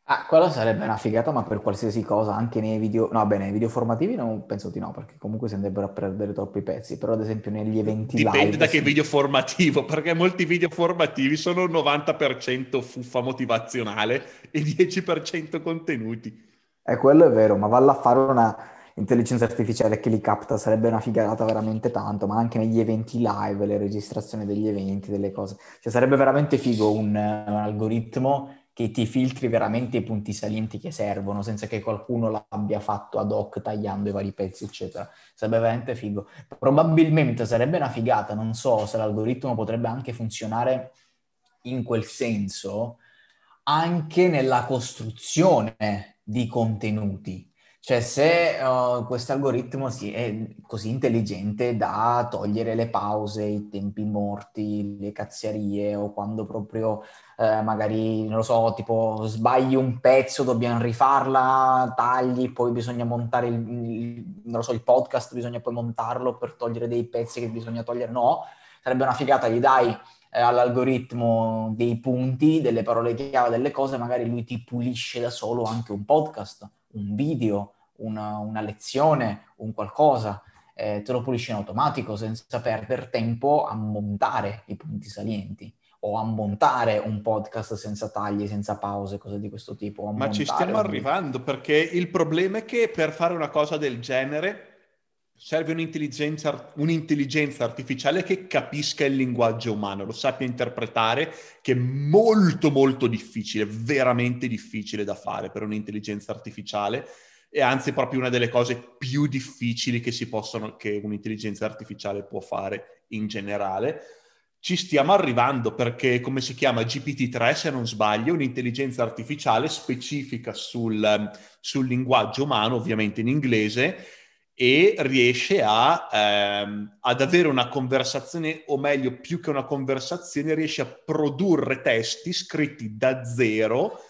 Ah, quello sarebbe una figata, ma per qualsiasi cosa, anche nei video... No, bene, nei video formativi non penso di no, perché comunque si andrebbero a perdere troppi pezzi, però ad esempio negli eventi Dipende live... da che video formativo, perché molti video formativi sono 90% fuffa motivazionale e 10% contenuti. Eh, quello è vero, ma valla a fare una intelligenza artificiale che li capta, sarebbe una figata veramente tanto, ma anche negli eventi live, le registrazioni degli eventi, delle cose. Cioè sarebbe veramente figo un, un algoritmo che ti filtri veramente i punti salienti che servono senza che qualcuno l'abbia fatto ad hoc tagliando i vari pezzi, eccetera. Sarebbe veramente figo. Probabilmente sarebbe una figata, non so se l'algoritmo potrebbe anche funzionare in quel senso anche nella costruzione di contenuti. Cioè, se uh, questo algoritmo è così intelligente da togliere le pause, i tempi morti, le cazziarie, o quando proprio eh, magari, non lo so, tipo sbagli un pezzo, dobbiamo rifarla, tagli, poi bisogna montare il, il, non lo so, il podcast, bisogna poi montarlo per togliere dei pezzi che bisogna togliere. No, sarebbe una figata, gli dai eh, all'algoritmo dei punti, delle parole chiave, delle cose, magari lui ti pulisce da solo anche un podcast, un video una, una lezione, un qualcosa, eh, te lo pulisci in automatico senza perdere tempo a montare i punti salienti o a montare un podcast senza tagli, senza pause, cose di questo tipo. Ma ci stiamo un... arrivando perché il problema è che per fare una cosa del genere serve un'intelligenza, un'intelligenza, artificiale che capisca il linguaggio umano, lo sappia interpretare, che è molto molto difficile, veramente difficile da fare per un'intelligenza artificiale e anzi proprio una delle cose più difficili che possono, che un'intelligenza artificiale può fare in generale. ci stiamo arrivando perché, come si chiama, GPT-3, se non sbaglio, un'intelligenza artificiale specifica sul, sul linguaggio umano, ovviamente in inglese, e riesce a, ehm, ad avere una conversazione, o meglio, più che una conversazione, riesce a produrre testi scritti da zero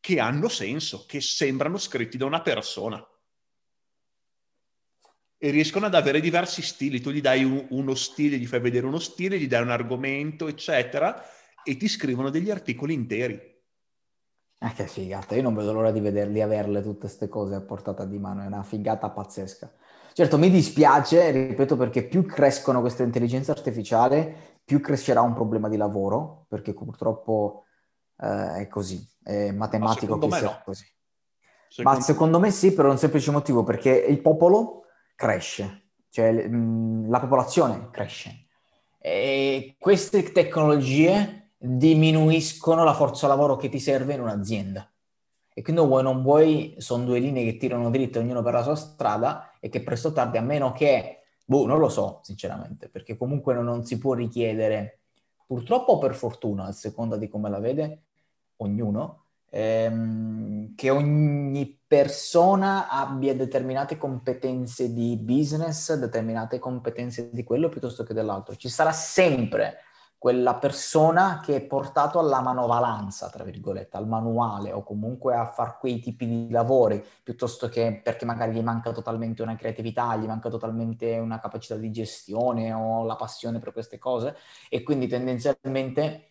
che hanno senso, che sembrano scritti da una persona e riescono ad avere diversi stili. Tu gli dai un, uno stile, gli fai vedere uno stile, gli dai un argomento, eccetera, e ti scrivono degli articoli interi. Ah, che figata, io non vedo l'ora di vederli, averle tutte queste cose a portata di mano, è una figata pazzesca. Certo, mi dispiace, ripeto, perché più crescono queste intelligenze artificiali, più crescerà un problema di lavoro, perché purtroppo eh, è così, è matematico che sia no. così. Secondo... Ma secondo me sì, per un semplice motivo, perché il popolo cresce, cioè mh, la popolazione cresce. E queste tecnologie diminuiscono la forza lavoro che ti serve in un'azienda. E quindi vuoi non vuoi, sono due linee che tirano dritte ognuno per la sua strada e che presto o tardi, a meno che, boh, non lo so sinceramente, perché comunque non, non si può richiedere, purtroppo o per fortuna, a seconda di come la vede ognuno, ehm, che ogni persona abbia determinate competenze di business, determinate competenze di quello piuttosto che dell'altro. Ci sarà sempre quella persona che è portato alla manovalanza, tra virgolette, al manuale o comunque a fare quei tipi di lavori, piuttosto che perché magari gli manca totalmente una creatività, gli manca totalmente una capacità di gestione o la passione per queste cose e quindi tendenzialmente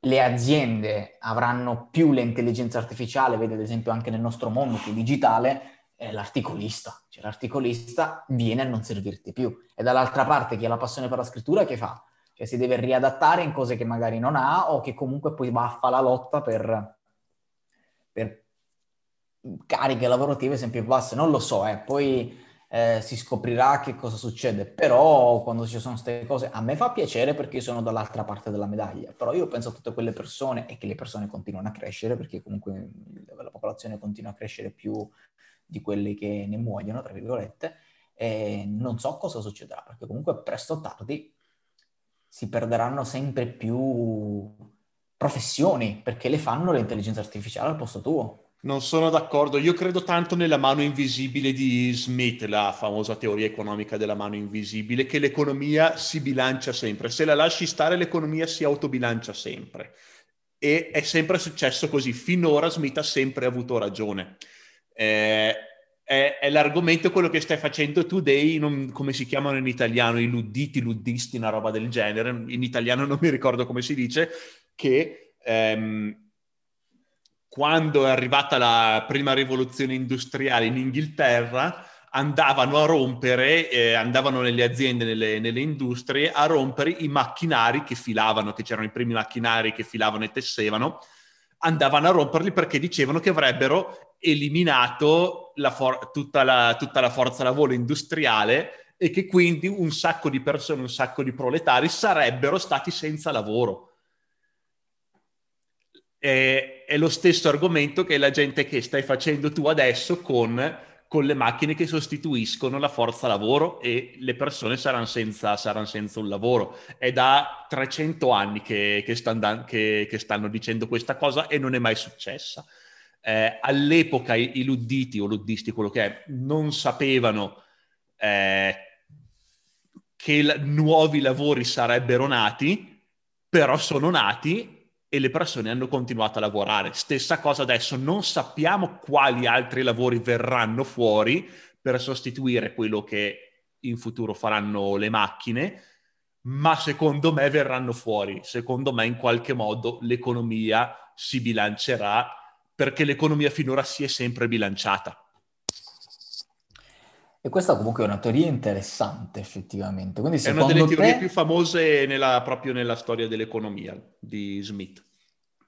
le aziende avranno più l'intelligenza artificiale, vedi ad esempio anche nel nostro mondo più digitale, è l'articolista. Cioè l'articolista viene a non servirti più. E dall'altra parte chi ha la passione per la scrittura che fa? Cioè si deve riadattare in cose che magari non ha o che comunque poi va a fare la lotta per, per cariche lavorative sempre più basse. Non lo so, eh. poi eh, si scoprirà che cosa succede. Però quando ci sono queste cose, a me fa piacere perché io sono dall'altra parte della medaglia. Però io penso a tutte quelle persone e che le persone continuano a crescere perché comunque la popolazione continua a crescere più di quelli che ne muoiono, tra virgolette. E non so cosa succederà perché comunque presto o tardi si perderanno sempre più professioni perché le fanno l'intelligenza artificiale al posto tuo. Non sono d'accordo, io credo tanto nella mano invisibile di Smith, la famosa teoria economica della mano invisibile, che l'economia si bilancia sempre, se la lasci stare l'economia si autobilancia sempre e è sempre successo così, finora Smith ha sempre avuto ragione. Eh, è, è, l'argomento quello che stai facendo tu dei, non, come si chiamano in italiano, i ludditi, luddisti, una roba del genere, in italiano non mi ricordo come si dice, che... Ehm, quando è arrivata la prima rivoluzione industriale in Inghilterra, andavano a rompere, eh, andavano nelle aziende, nelle, nelle, industrie, a rompere i macchinari che filavano, che c'erano i primi macchinari che filavano e tessevano, andavano a romperli perché dicevano che avrebbero eliminato la for- tutta, la, tutta la forza lavoro industriale e che quindi un sacco di persone, un sacco di proletari sarebbero stati senza lavoro. È, è lo stesso argomento che la gente che stai facendo tu adesso con, con, le macchine che sostituiscono la forza lavoro e le persone saranno senza, saranno senza un lavoro. È da 300 anni che, che, stanno, che, che stanno dicendo questa cosa e non è mai successa. Eh, all'epoca i, i, ludditi o luddisti, quello che è, non sapevano eh, che l- nuovi lavori sarebbero nati, però sono nati e le persone hanno continuato a lavorare. Stessa cosa adesso, non sappiamo quali altri lavori verranno fuori per sostituire quello che in futuro faranno le macchine, ma secondo me verranno fuori. Secondo me in qualche modo l'economia si bilancerà perché l'economia finora si è sempre bilanciata. E questa comunque è una teoria interessante effettivamente. Quindi, è una delle teorie te... più famose nella, proprio nella storia dell'economia di Smith.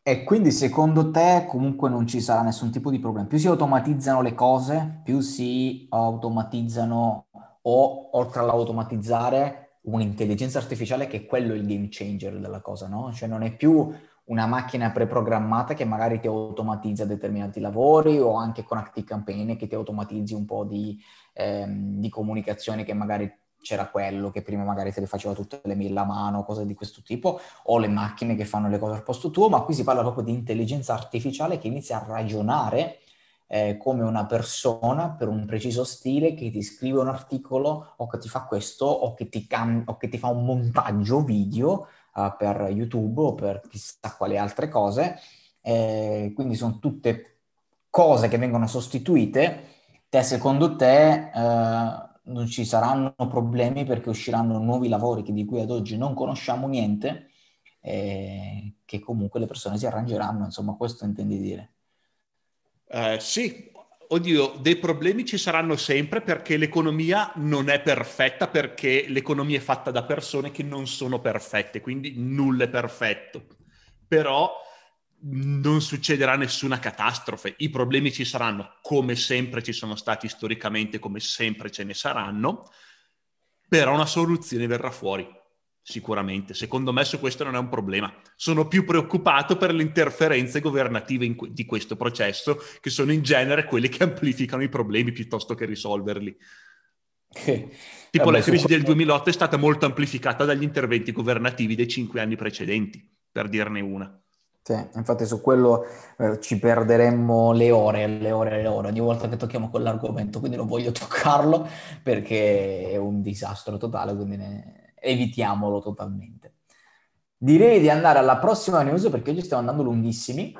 E quindi secondo te comunque non ci sarà nessun tipo di problema. Più si automatizzano le cose, più si automatizzano o oltre all'automatizzare un'intelligenza artificiale che è quello il game changer della cosa, no? Cioè non è più una macchina preprogrammata che magari ti automatizza determinati lavori o anche con Active Campaign che ti automatizzi un po' di, ehm, di comunicazione che magari c'era quello che prima magari te le faceva tutte le mail a mano, cose di questo tipo, o le macchine che fanno le cose al posto tuo, ma qui si parla proprio di intelligenza artificiale che inizia a ragionare eh, come una persona per un preciso stile che ti scrive un articolo o che ti fa questo o che ti, cam- o che ti fa un montaggio video uh, per YouTube o per chissà quali altre cose. Eh, quindi sono tutte cose che vengono sostituite. Te, secondo te, eh, non ci saranno problemi perché usciranno nuovi lavori di cui ad oggi non conosciamo niente, eh, che comunque le persone si arrangeranno, insomma, questo intendi dire? Eh, sì, oddio, dei problemi ci saranno sempre perché l'economia non è perfetta, perché l'economia è fatta da persone che non sono perfette, quindi nulla è perfetto. Però non succederà nessuna catastrofe, i problemi ci saranno come sempre ci sono stati storicamente, come sempre ce ne saranno, però una soluzione verrà fuori, sicuramente. Secondo me su questo non è un problema. Sono più preoccupato per le interferenze governative que- di questo processo, che sono in genere quelle che amplificano i problemi piuttosto che risolverli. Che... Tipo Vabbè, la crisi del 2008 è stata molto amplificata dagli interventi governativi dei cinque anni precedenti, per dirne una. Sì, infatti su quello eh, ci perderemmo le ore, le ore, le ore, ogni volta che tocchiamo quell'argomento, quindi non voglio toccarlo perché è un disastro totale, quindi ne... evitiamolo totalmente. Direi di andare alla prossima news perché oggi stiamo andando lunghissimi.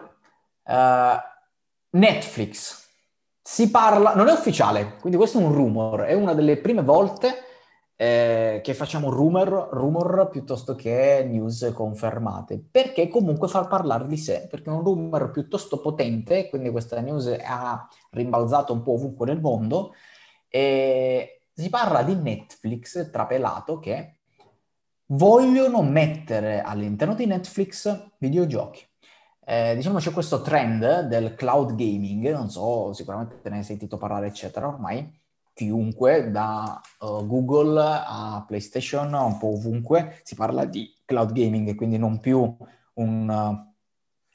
Uh, Netflix. Si parla, non è ufficiale, quindi questo è un rumor, è una delle prime volte eh, che facciamo rumor, rumor piuttosto che news confermate, perché comunque fa parlare di sé, perché è un rumor piuttosto potente, quindi questa news ha rimbalzato un po' ovunque nel mondo, e si parla di Netflix trapelato che vogliono mettere all'interno di Netflix videogiochi. Eh, diciamo c'è questo trend del cloud gaming, non so, sicuramente te ne hai sentito parlare, eccetera, ormai, chiunque, da uh, Google a PlayStation, un po' ovunque, si parla di cloud gaming, quindi non più un uh,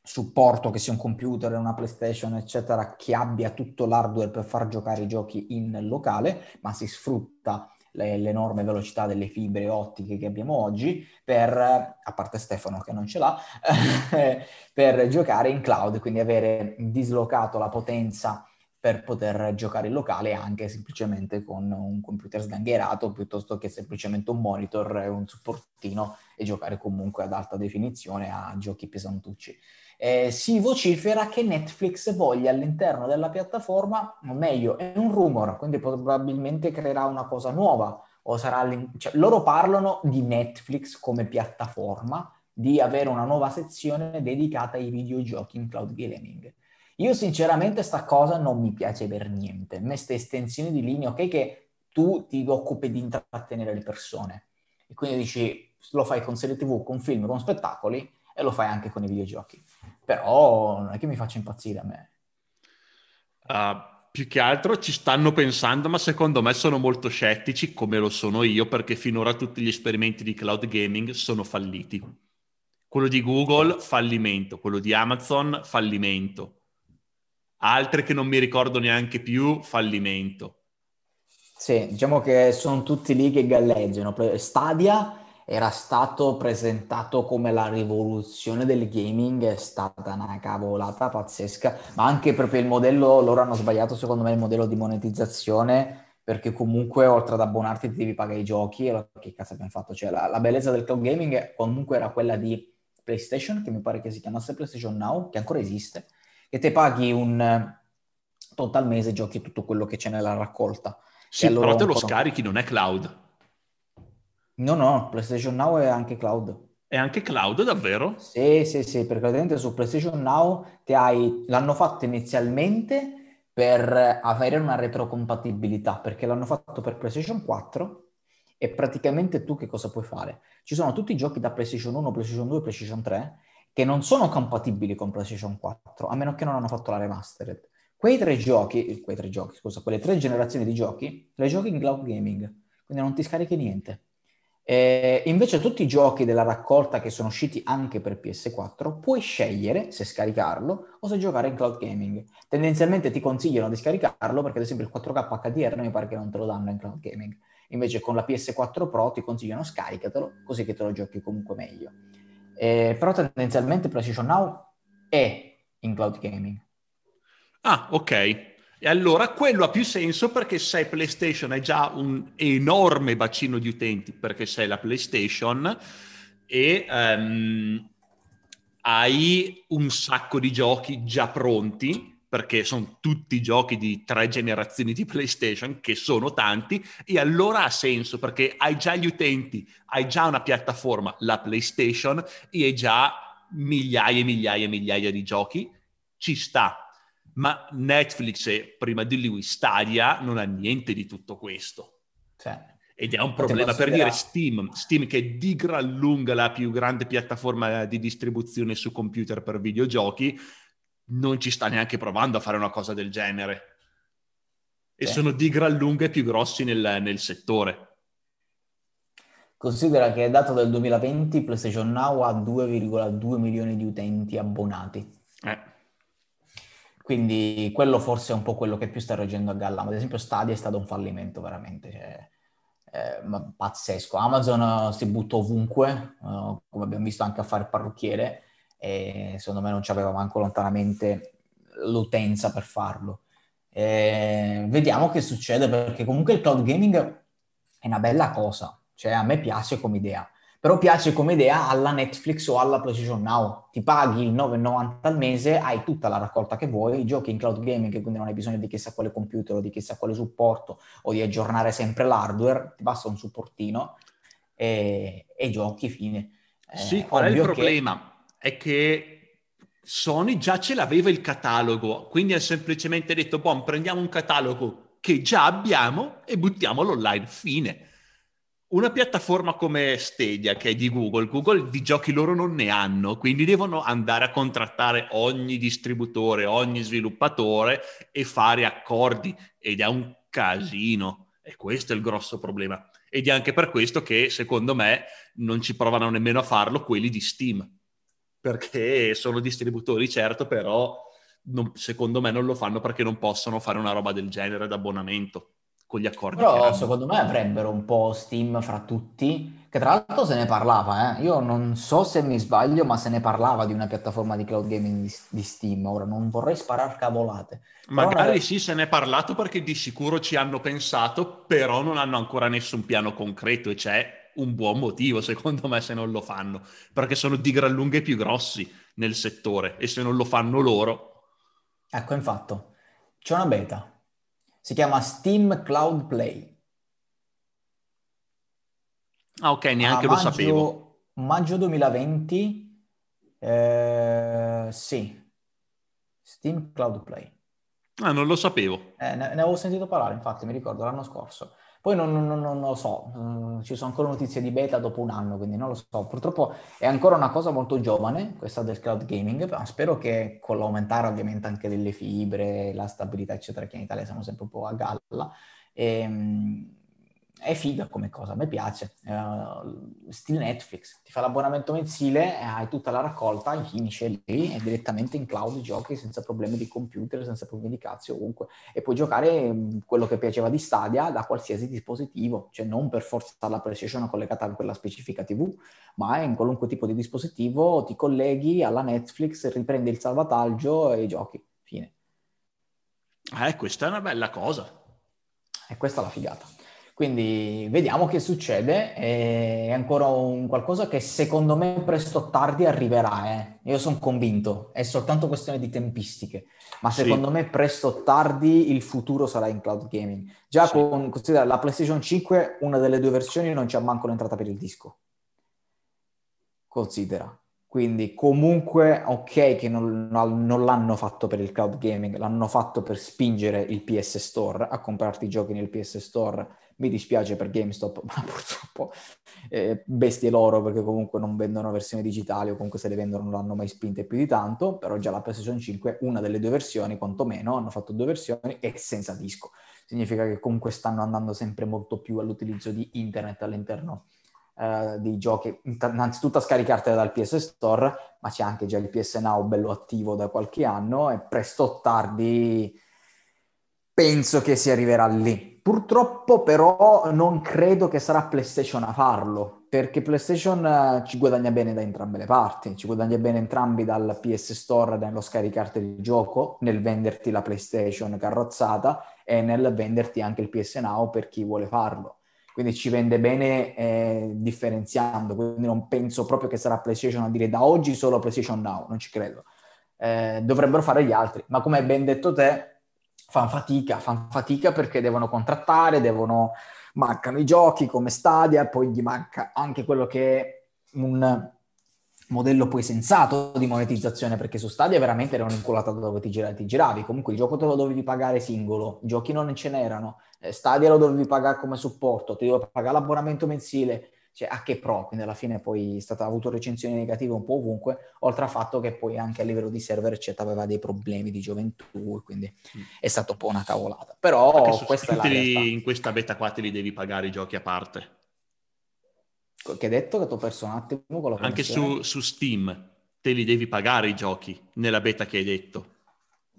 supporto che sia un computer, una PlayStation, eccetera, che abbia tutto l'hardware per far giocare i giochi in locale, ma si sfrutta le, l'enorme velocità delle fibre ottiche che abbiamo oggi per, a parte Stefano che non ce l'ha, per giocare in cloud, quindi avere dislocato la potenza per poter giocare in locale anche semplicemente con un computer sgangherato piuttosto che semplicemente un monitor e un supportino e giocare comunque ad alta definizione a giochi pesantucci. Eh, si vocifera che Netflix voglia all'interno della piattaforma, o meglio, è un rumor, quindi probabilmente creerà una cosa nuova, o sarà cioè, loro parlano di Netflix come piattaforma, di avere una nuova sezione dedicata ai videogiochi in cloud gaming. Io sinceramente sta cosa non mi piace per niente. A me queste estensioni di linea, ok che tu ti occupi di intrattenere le persone e quindi dici lo fai con serie tv, con film, con spettacoli e lo fai anche con i videogiochi. Però non è che mi faccia impazzire a me. Uh, più che altro ci stanno pensando, ma secondo me sono molto scettici, come lo sono io, perché finora tutti gli esperimenti di cloud gaming sono falliti. Quello di Google, fallimento. Quello di Amazon, fallimento altre che non mi ricordo neanche più, fallimento. Sì, diciamo che sono tutti lì che galleggiano. Stadia era stato presentato come la rivoluzione del gaming, è stata una cavolata pazzesca, ma anche proprio il modello, loro hanno sbagliato secondo me il modello di monetizzazione, perché comunque oltre ad abbonarti ti devi pagare i giochi, e che cazzo abbiamo fatto? Cioè la, la bellezza del cloud gaming comunque era quella di PlayStation, che mi pare che si chiamasse PlayStation Now, che ancora esiste, e te paghi un tot al mese giochi tutto quello che c'è nella raccolta. Sì, però te lo scarichi, non è cloud. No, no, PlayStation Now è anche cloud. È anche cloud, davvero? Sì, sì, sì, perché ovviamente su PlayStation Now hai, l'hanno fatto inizialmente per avere una retrocompatibilità, perché l'hanno fatto per PlayStation 4 e praticamente tu che cosa puoi fare? Ci sono tutti i giochi da PlayStation 1, PlayStation 2, PlayStation 3 che non sono compatibili con PlayStation 4, a meno che non hanno fatto la remastered. Quei tre giochi, quei tre giochi, scusa, quelle tre generazioni di giochi, le giochi in cloud gaming, quindi non ti scarichi niente. E invece tutti i giochi della raccolta che sono usciti anche per PS4 puoi scegliere se scaricarlo o se giocare in cloud gaming. Tendenzialmente ti consigliano di scaricarlo perché ad esempio il 4K HDR mi pare che non te lo danno in cloud gaming. invece con la PS4 Pro ti consigliano scaricatelo, così che te lo giochi comunque meglio. Eh, però tendenzialmente PlayStation Now è in cloud gaming. Ah, ok. E allora quello ha più senso perché se PlayStation è già un enorme bacino di utenti, perché sei la PlayStation e um, hai un sacco di giochi già pronti, perché sono tutti giochi di tre generazioni di PlayStation, che sono tanti, e allora ha senso perché hai già gli utenti, hai già una piattaforma, la PlayStation, e hai già migliaia e migliaia e migliaia di giochi, ci sta. Ma Netflix e prima di lui Stadia non ha niente di tutto questo. Cioè, ed è un problema per dire Steam, Steam che è di gran lunga la più grande piattaforma di distribuzione su computer per videogiochi, non ci sta neanche provando a fare una cosa del genere. E sì. sono di gran lunga i più grossi nel, nel settore. Considera che è dato del 2020 PlayStation Now ha 2,2 milioni di utenti abbonati. Eh. Quindi quello forse è un po' quello che più sta reggendo a galla. Ma ad esempio Stadia è stato un fallimento veramente. Cioè eh, pazzesco. Amazon uh, si butta ovunque, uh, come abbiamo visto anche a fare parrucchiere, e secondo me non c'aveva manco lontanamente l'utenza per farlo. E vediamo che succede perché comunque il cloud gaming è una bella cosa, cioè a me piace come idea però piace come idea alla Netflix o alla PlayStation Now. Ti paghi il 9,90 al mese, hai tutta la raccolta che vuoi, giochi in cloud gaming, quindi non hai bisogno di chissà quale computer o di chissà quale supporto o di aggiornare sempre l'hardware, ti basta un supportino e, e giochi, fine. Eh, sì, qual è il problema? Che... È che Sony già ce l'aveva il catalogo, quindi ha semplicemente detto, boh, prendiamo un catalogo che già abbiamo e buttiamolo online, fine una piattaforma come Stadia, che è di Google, Google di giochi loro non ne hanno, quindi devono andare a contrattare ogni distributore, ogni sviluppatore e fare accordi ed è un casino. E questo è il grosso problema. Ed è anche per questo che, secondo me, non ci provano nemmeno a farlo quelli di Steam, perché sono distributori, certo, però non, secondo me non lo fanno perché non possono fare una roba del genere d'abbonamento con gli accordi. Però secondo me avrebbero un po' Steam fra tutti, che tra l'altro se ne parlava, eh? io non so se mi sbaglio, ma se ne parlava di una piattaforma di cloud gaming di, di Steam, ora non vorrei sparare cavolate. Magari però... sì, se ne è parlato perché di sicuro ci hanno pensato, però non hanno ancora nessun piano concreto e c'è un buon motivo secondo me se non lo fanno, perché sono di gran lunga i più grossi nel settore e se non lo fanno loro... Ecco, infatti, c'è una beta, si chiama Steam Cloud Play. Ah, ok, neanche maggio, lo sapevo. Maggio 2020, eh, sì, Steam Cloud Play. Ah, non lo sapevo. Eh, ne, ne, avevo sentito parlare, infatti, mi ricordo l'anno scorso. Poi non, non, non, lo so, uh, ci sono ancora notizie di beta dopo un anno, quindi non lo so. Purtroppo è ancora una cosa molto giovane, questa del cloud gaming, ma spero che con l'aumentare ovviamente anche delle fibre, la stabilità, eccetera, che in Italia siamo sempre un po' a galla, ehm, è figa come cosa, a me piace. Uh, stile Netflix, ti fa l'abbonamento mensile, hai tutta la raccolta, finisce lì e direttamente in cloud giochi senza problemi di computer, senza problemi di cazzo ovunque. E puoi giocare quello che piaceva di Stadia da qualsiasi dispositivo, cioè non per forza la PlayStation collegata a quella specifica TV, ma in qualunque tipo di dispositivo ti colleghi alla Netflix, riprendi il salvataggio e giochi. Fine. Eh, questa è una bella cosa. E questa è la figata. Quindi vediamo che succede, è ancora un qualcosa che secondo me presto o tardi arriverà, eh. io sono convinto, è soltanto questione di tempistiche, ma secondo sì. me presto o tardi il futuro sarà in cloud gaming. Già sì. con considera, la PlayStation 5, una delle due versioni non c'è manco l'entrata per il disco, considera. Quindi comunque ok che non, non, l'hanno fatto per il cloud gaming, l'hanno fatto per spingere il PS Store a comprarti i giochi nel PS Store mi dispiace per GameStop, ma purtroppo eh, bestie loro perché comunque non vendono versioni digitali o comunque se le vendono non l'hanno mai spinte più di tanto, però già la PlayStation 5, una delle due versioni, quantomeno, hanno fatto due versioni e senza disco. Significa che comunque stanno andando sempre molto più all'utilizzo di internet all'interno eh, dei giochi. Innanzitutto a scaricartela dal PS Store, ma c'è anche già il PS Now bello attivo da qualche anno e presto o tardi penso che si arriverà lì. Purtroppo però non credo che sarà PlayStation a farlo, perché PlayStation eh, ci guadagna bene da entrambe le parti, ci guadagna bene entrambi dal PS Store nello scaricarti il gioco, nel venderti la PlayStation carrozzata e nel venderti anche il PS Now per chi vuole farlo. Quindi ci vende bene eh, differenziando, quindi non penso proprio che sarà PlayStation a dire da oggi solo PlayStation Now, non ci credo. Eh, dovrebbero fare gli altri, ma come hai ben detto te, fanno fatica, fanno fatica perché devono contrattare, devono... mancano i giochi come Stadia, poi gli manca anche quello che è un modello poi sensato di monetizzazione, perché su Stadia veramente era un'inculata dove ti giravi, ti giravi, comunque il gioco te lo dovevi pagare singolo, i giochi non ce n'erano, eh, Stadia lo dovevi pagare come supporto, ti dovevi pagare l'abbonamento mensile, cioè a che pro, quindi alla fine poi è stata, ha avuto recensioni negative un po' ovunque, oltre al fatto che poi anche a livello di server eccetera aveva dei problemi di gioventù e quindi mm. è stato un po' una cavolata. Però questa in questa beta qua te li devi pagare i giochi a parte. Che hai detto che ti ho perso un attimo con la Anche su, su Steam te li devi pagare i giochi nella beta che hai detto.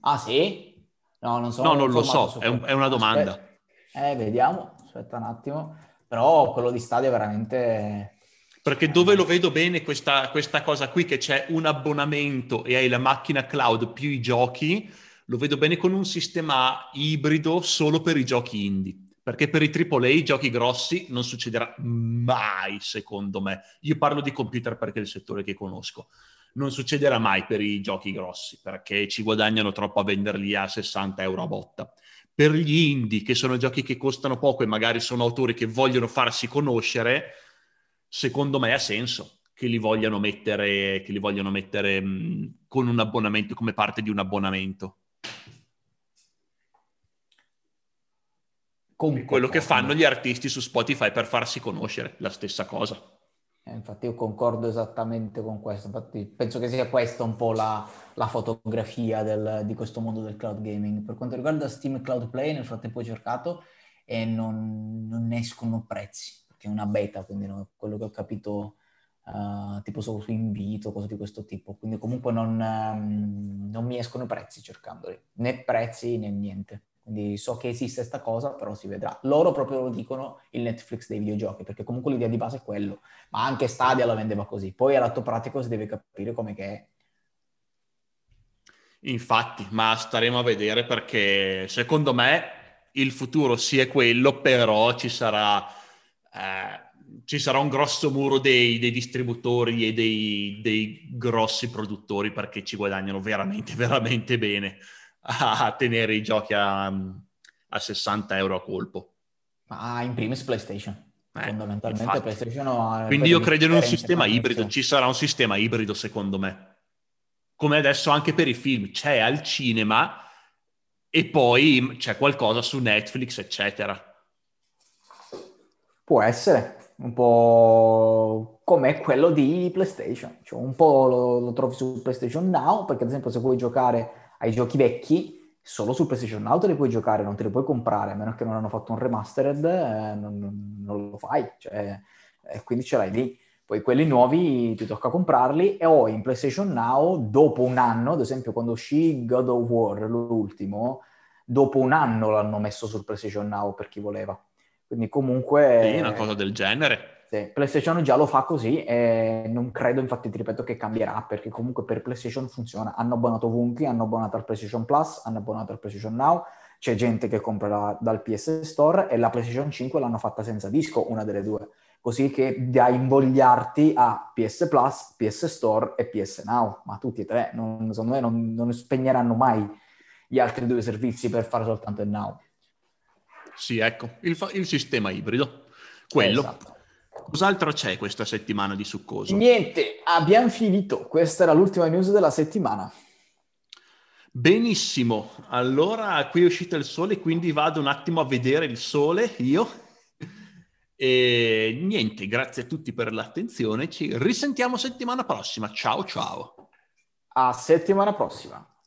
Ah sì? No, non so. No, non lo so, è, un, è, una domanda. Aspetta. Eh, vediamo, aspetta un attimo. Però quello di stadio è veramente... Perché dove lo vedo bene questa, questa cosa qui, che c'è un abbonamento e hai la macchina cloud più i giochi, lo vedo bene con un sistema ibrido solo per i giochi indie. Perché per i AAA, i giochi grossi, non succederà mai, secondo me. Io parlo di computer perché è il settore che conosco. Non succederà mai per i giochi grossi, perché ci guadagnano troppo a venderli a 60 euro a botta per gli indie, che sono giochi che costano poco e magari sono autori che vogliono farsi conoscere, secondo me ha senso che li vogliano mettere, che li vogliano mettere mh, con un abbonamento, come parte di un abbonamento. Con quello che fanno gli artisti su Spotify per farsi conoscere, la stessa cosa. Eh, infatti io concordo esattamente con questo, infatti penso che sia questa un po' la, la fotografia del, di questo mondo del cloud gaming. Per quanto riguarda Steam Cloud Play, nel frattempo ho cercato e non, non escono prezzi, perché è una beta, quindi no, quello che ho capito uh, tipo solo su invito, cose di questo tipo, quindi comunque non, um, non mi escono prezzi cercandoli, né prezzi né niente. Quindi so che esiste questa cosa, però si vedrà. Loro proprio lo dicono il Netflix dei videogiochi, perché comunque l'idea di base è quello. Ma anche Stadia la vendeva così. Poi all'atto pratico si deve capire come che è. Infatti, ma staremo a vedere perché secondo me il futuro sì è quello, però ci sarà, eh, ci sarà un grosso muro dei, dei distributori e dei, dei grossi produttori perché ci guadagnano veramente, veramente bene a tenere i giochi a, a 60 euro a colpo. Ma in primis PlayStation. Eh, Fondamentalmente infatti. PlayStation Quindi io credo in un sistema ibrido, ci sarà un sistema ibrido secondo me. Come adesso anche per i film, c'è al cinema e poi c'è qualcosa su Netflix, eccetera. Può essere, un po' come quello di PlayStation. Cioè, un po' lo, lo trovi su PlayStation Now, perché ad esempio se vuoi giocare ai giochi vecchi, solo su PlayStation Now te li puoi giocare, non te li puoi comprare, a meno che non hanno fatto un remastered, eh, non, non, lo fai, cioè, eh, quindi ce l'hai lì. Poi quelli nuovi ti tocca comprarli e ho in PlayStation Now, dopo un anno, ad esempio quando uscì God of War, l'ultimo, dopo un anno l'hanno messo sul PlayStation Now per chi voleva. Quindi comunque... Sì, una cosa del genere. Sì, PlayStation già lo fa così e non credo, infatti ti ripeto, che cambierà perché comunque per PlayStation funziona. Hanno abbonato ovunque, hanno abbonato al PlayStation Plus, hanno abbonato al PlayStation Now, c'è gente che compra dal PS Store e la PlayStation 5 l'hanno fatta senza disco, una delle due, così che da invogliarti a PS Plus, PS Store e PS Now, ma tutti e tre, non, secondo me non, non spegneranno mai gli altri due servizi per fare soltanto il Now. Sì, ecco, il, il sistema ibrido, quello. Esatto. Cos'altro c'è questa settimana di succoso? Niente, abbiamo finito. Questa era l'ultima news della settimana. Benissimo, allora qui è uscito il sole, quindi vado un attimo a vedere il sole io. E niente, grazie a tutti per l'attenzione. Ci risentiamo settimana prossima. Ciao ciao. A settimana prossima.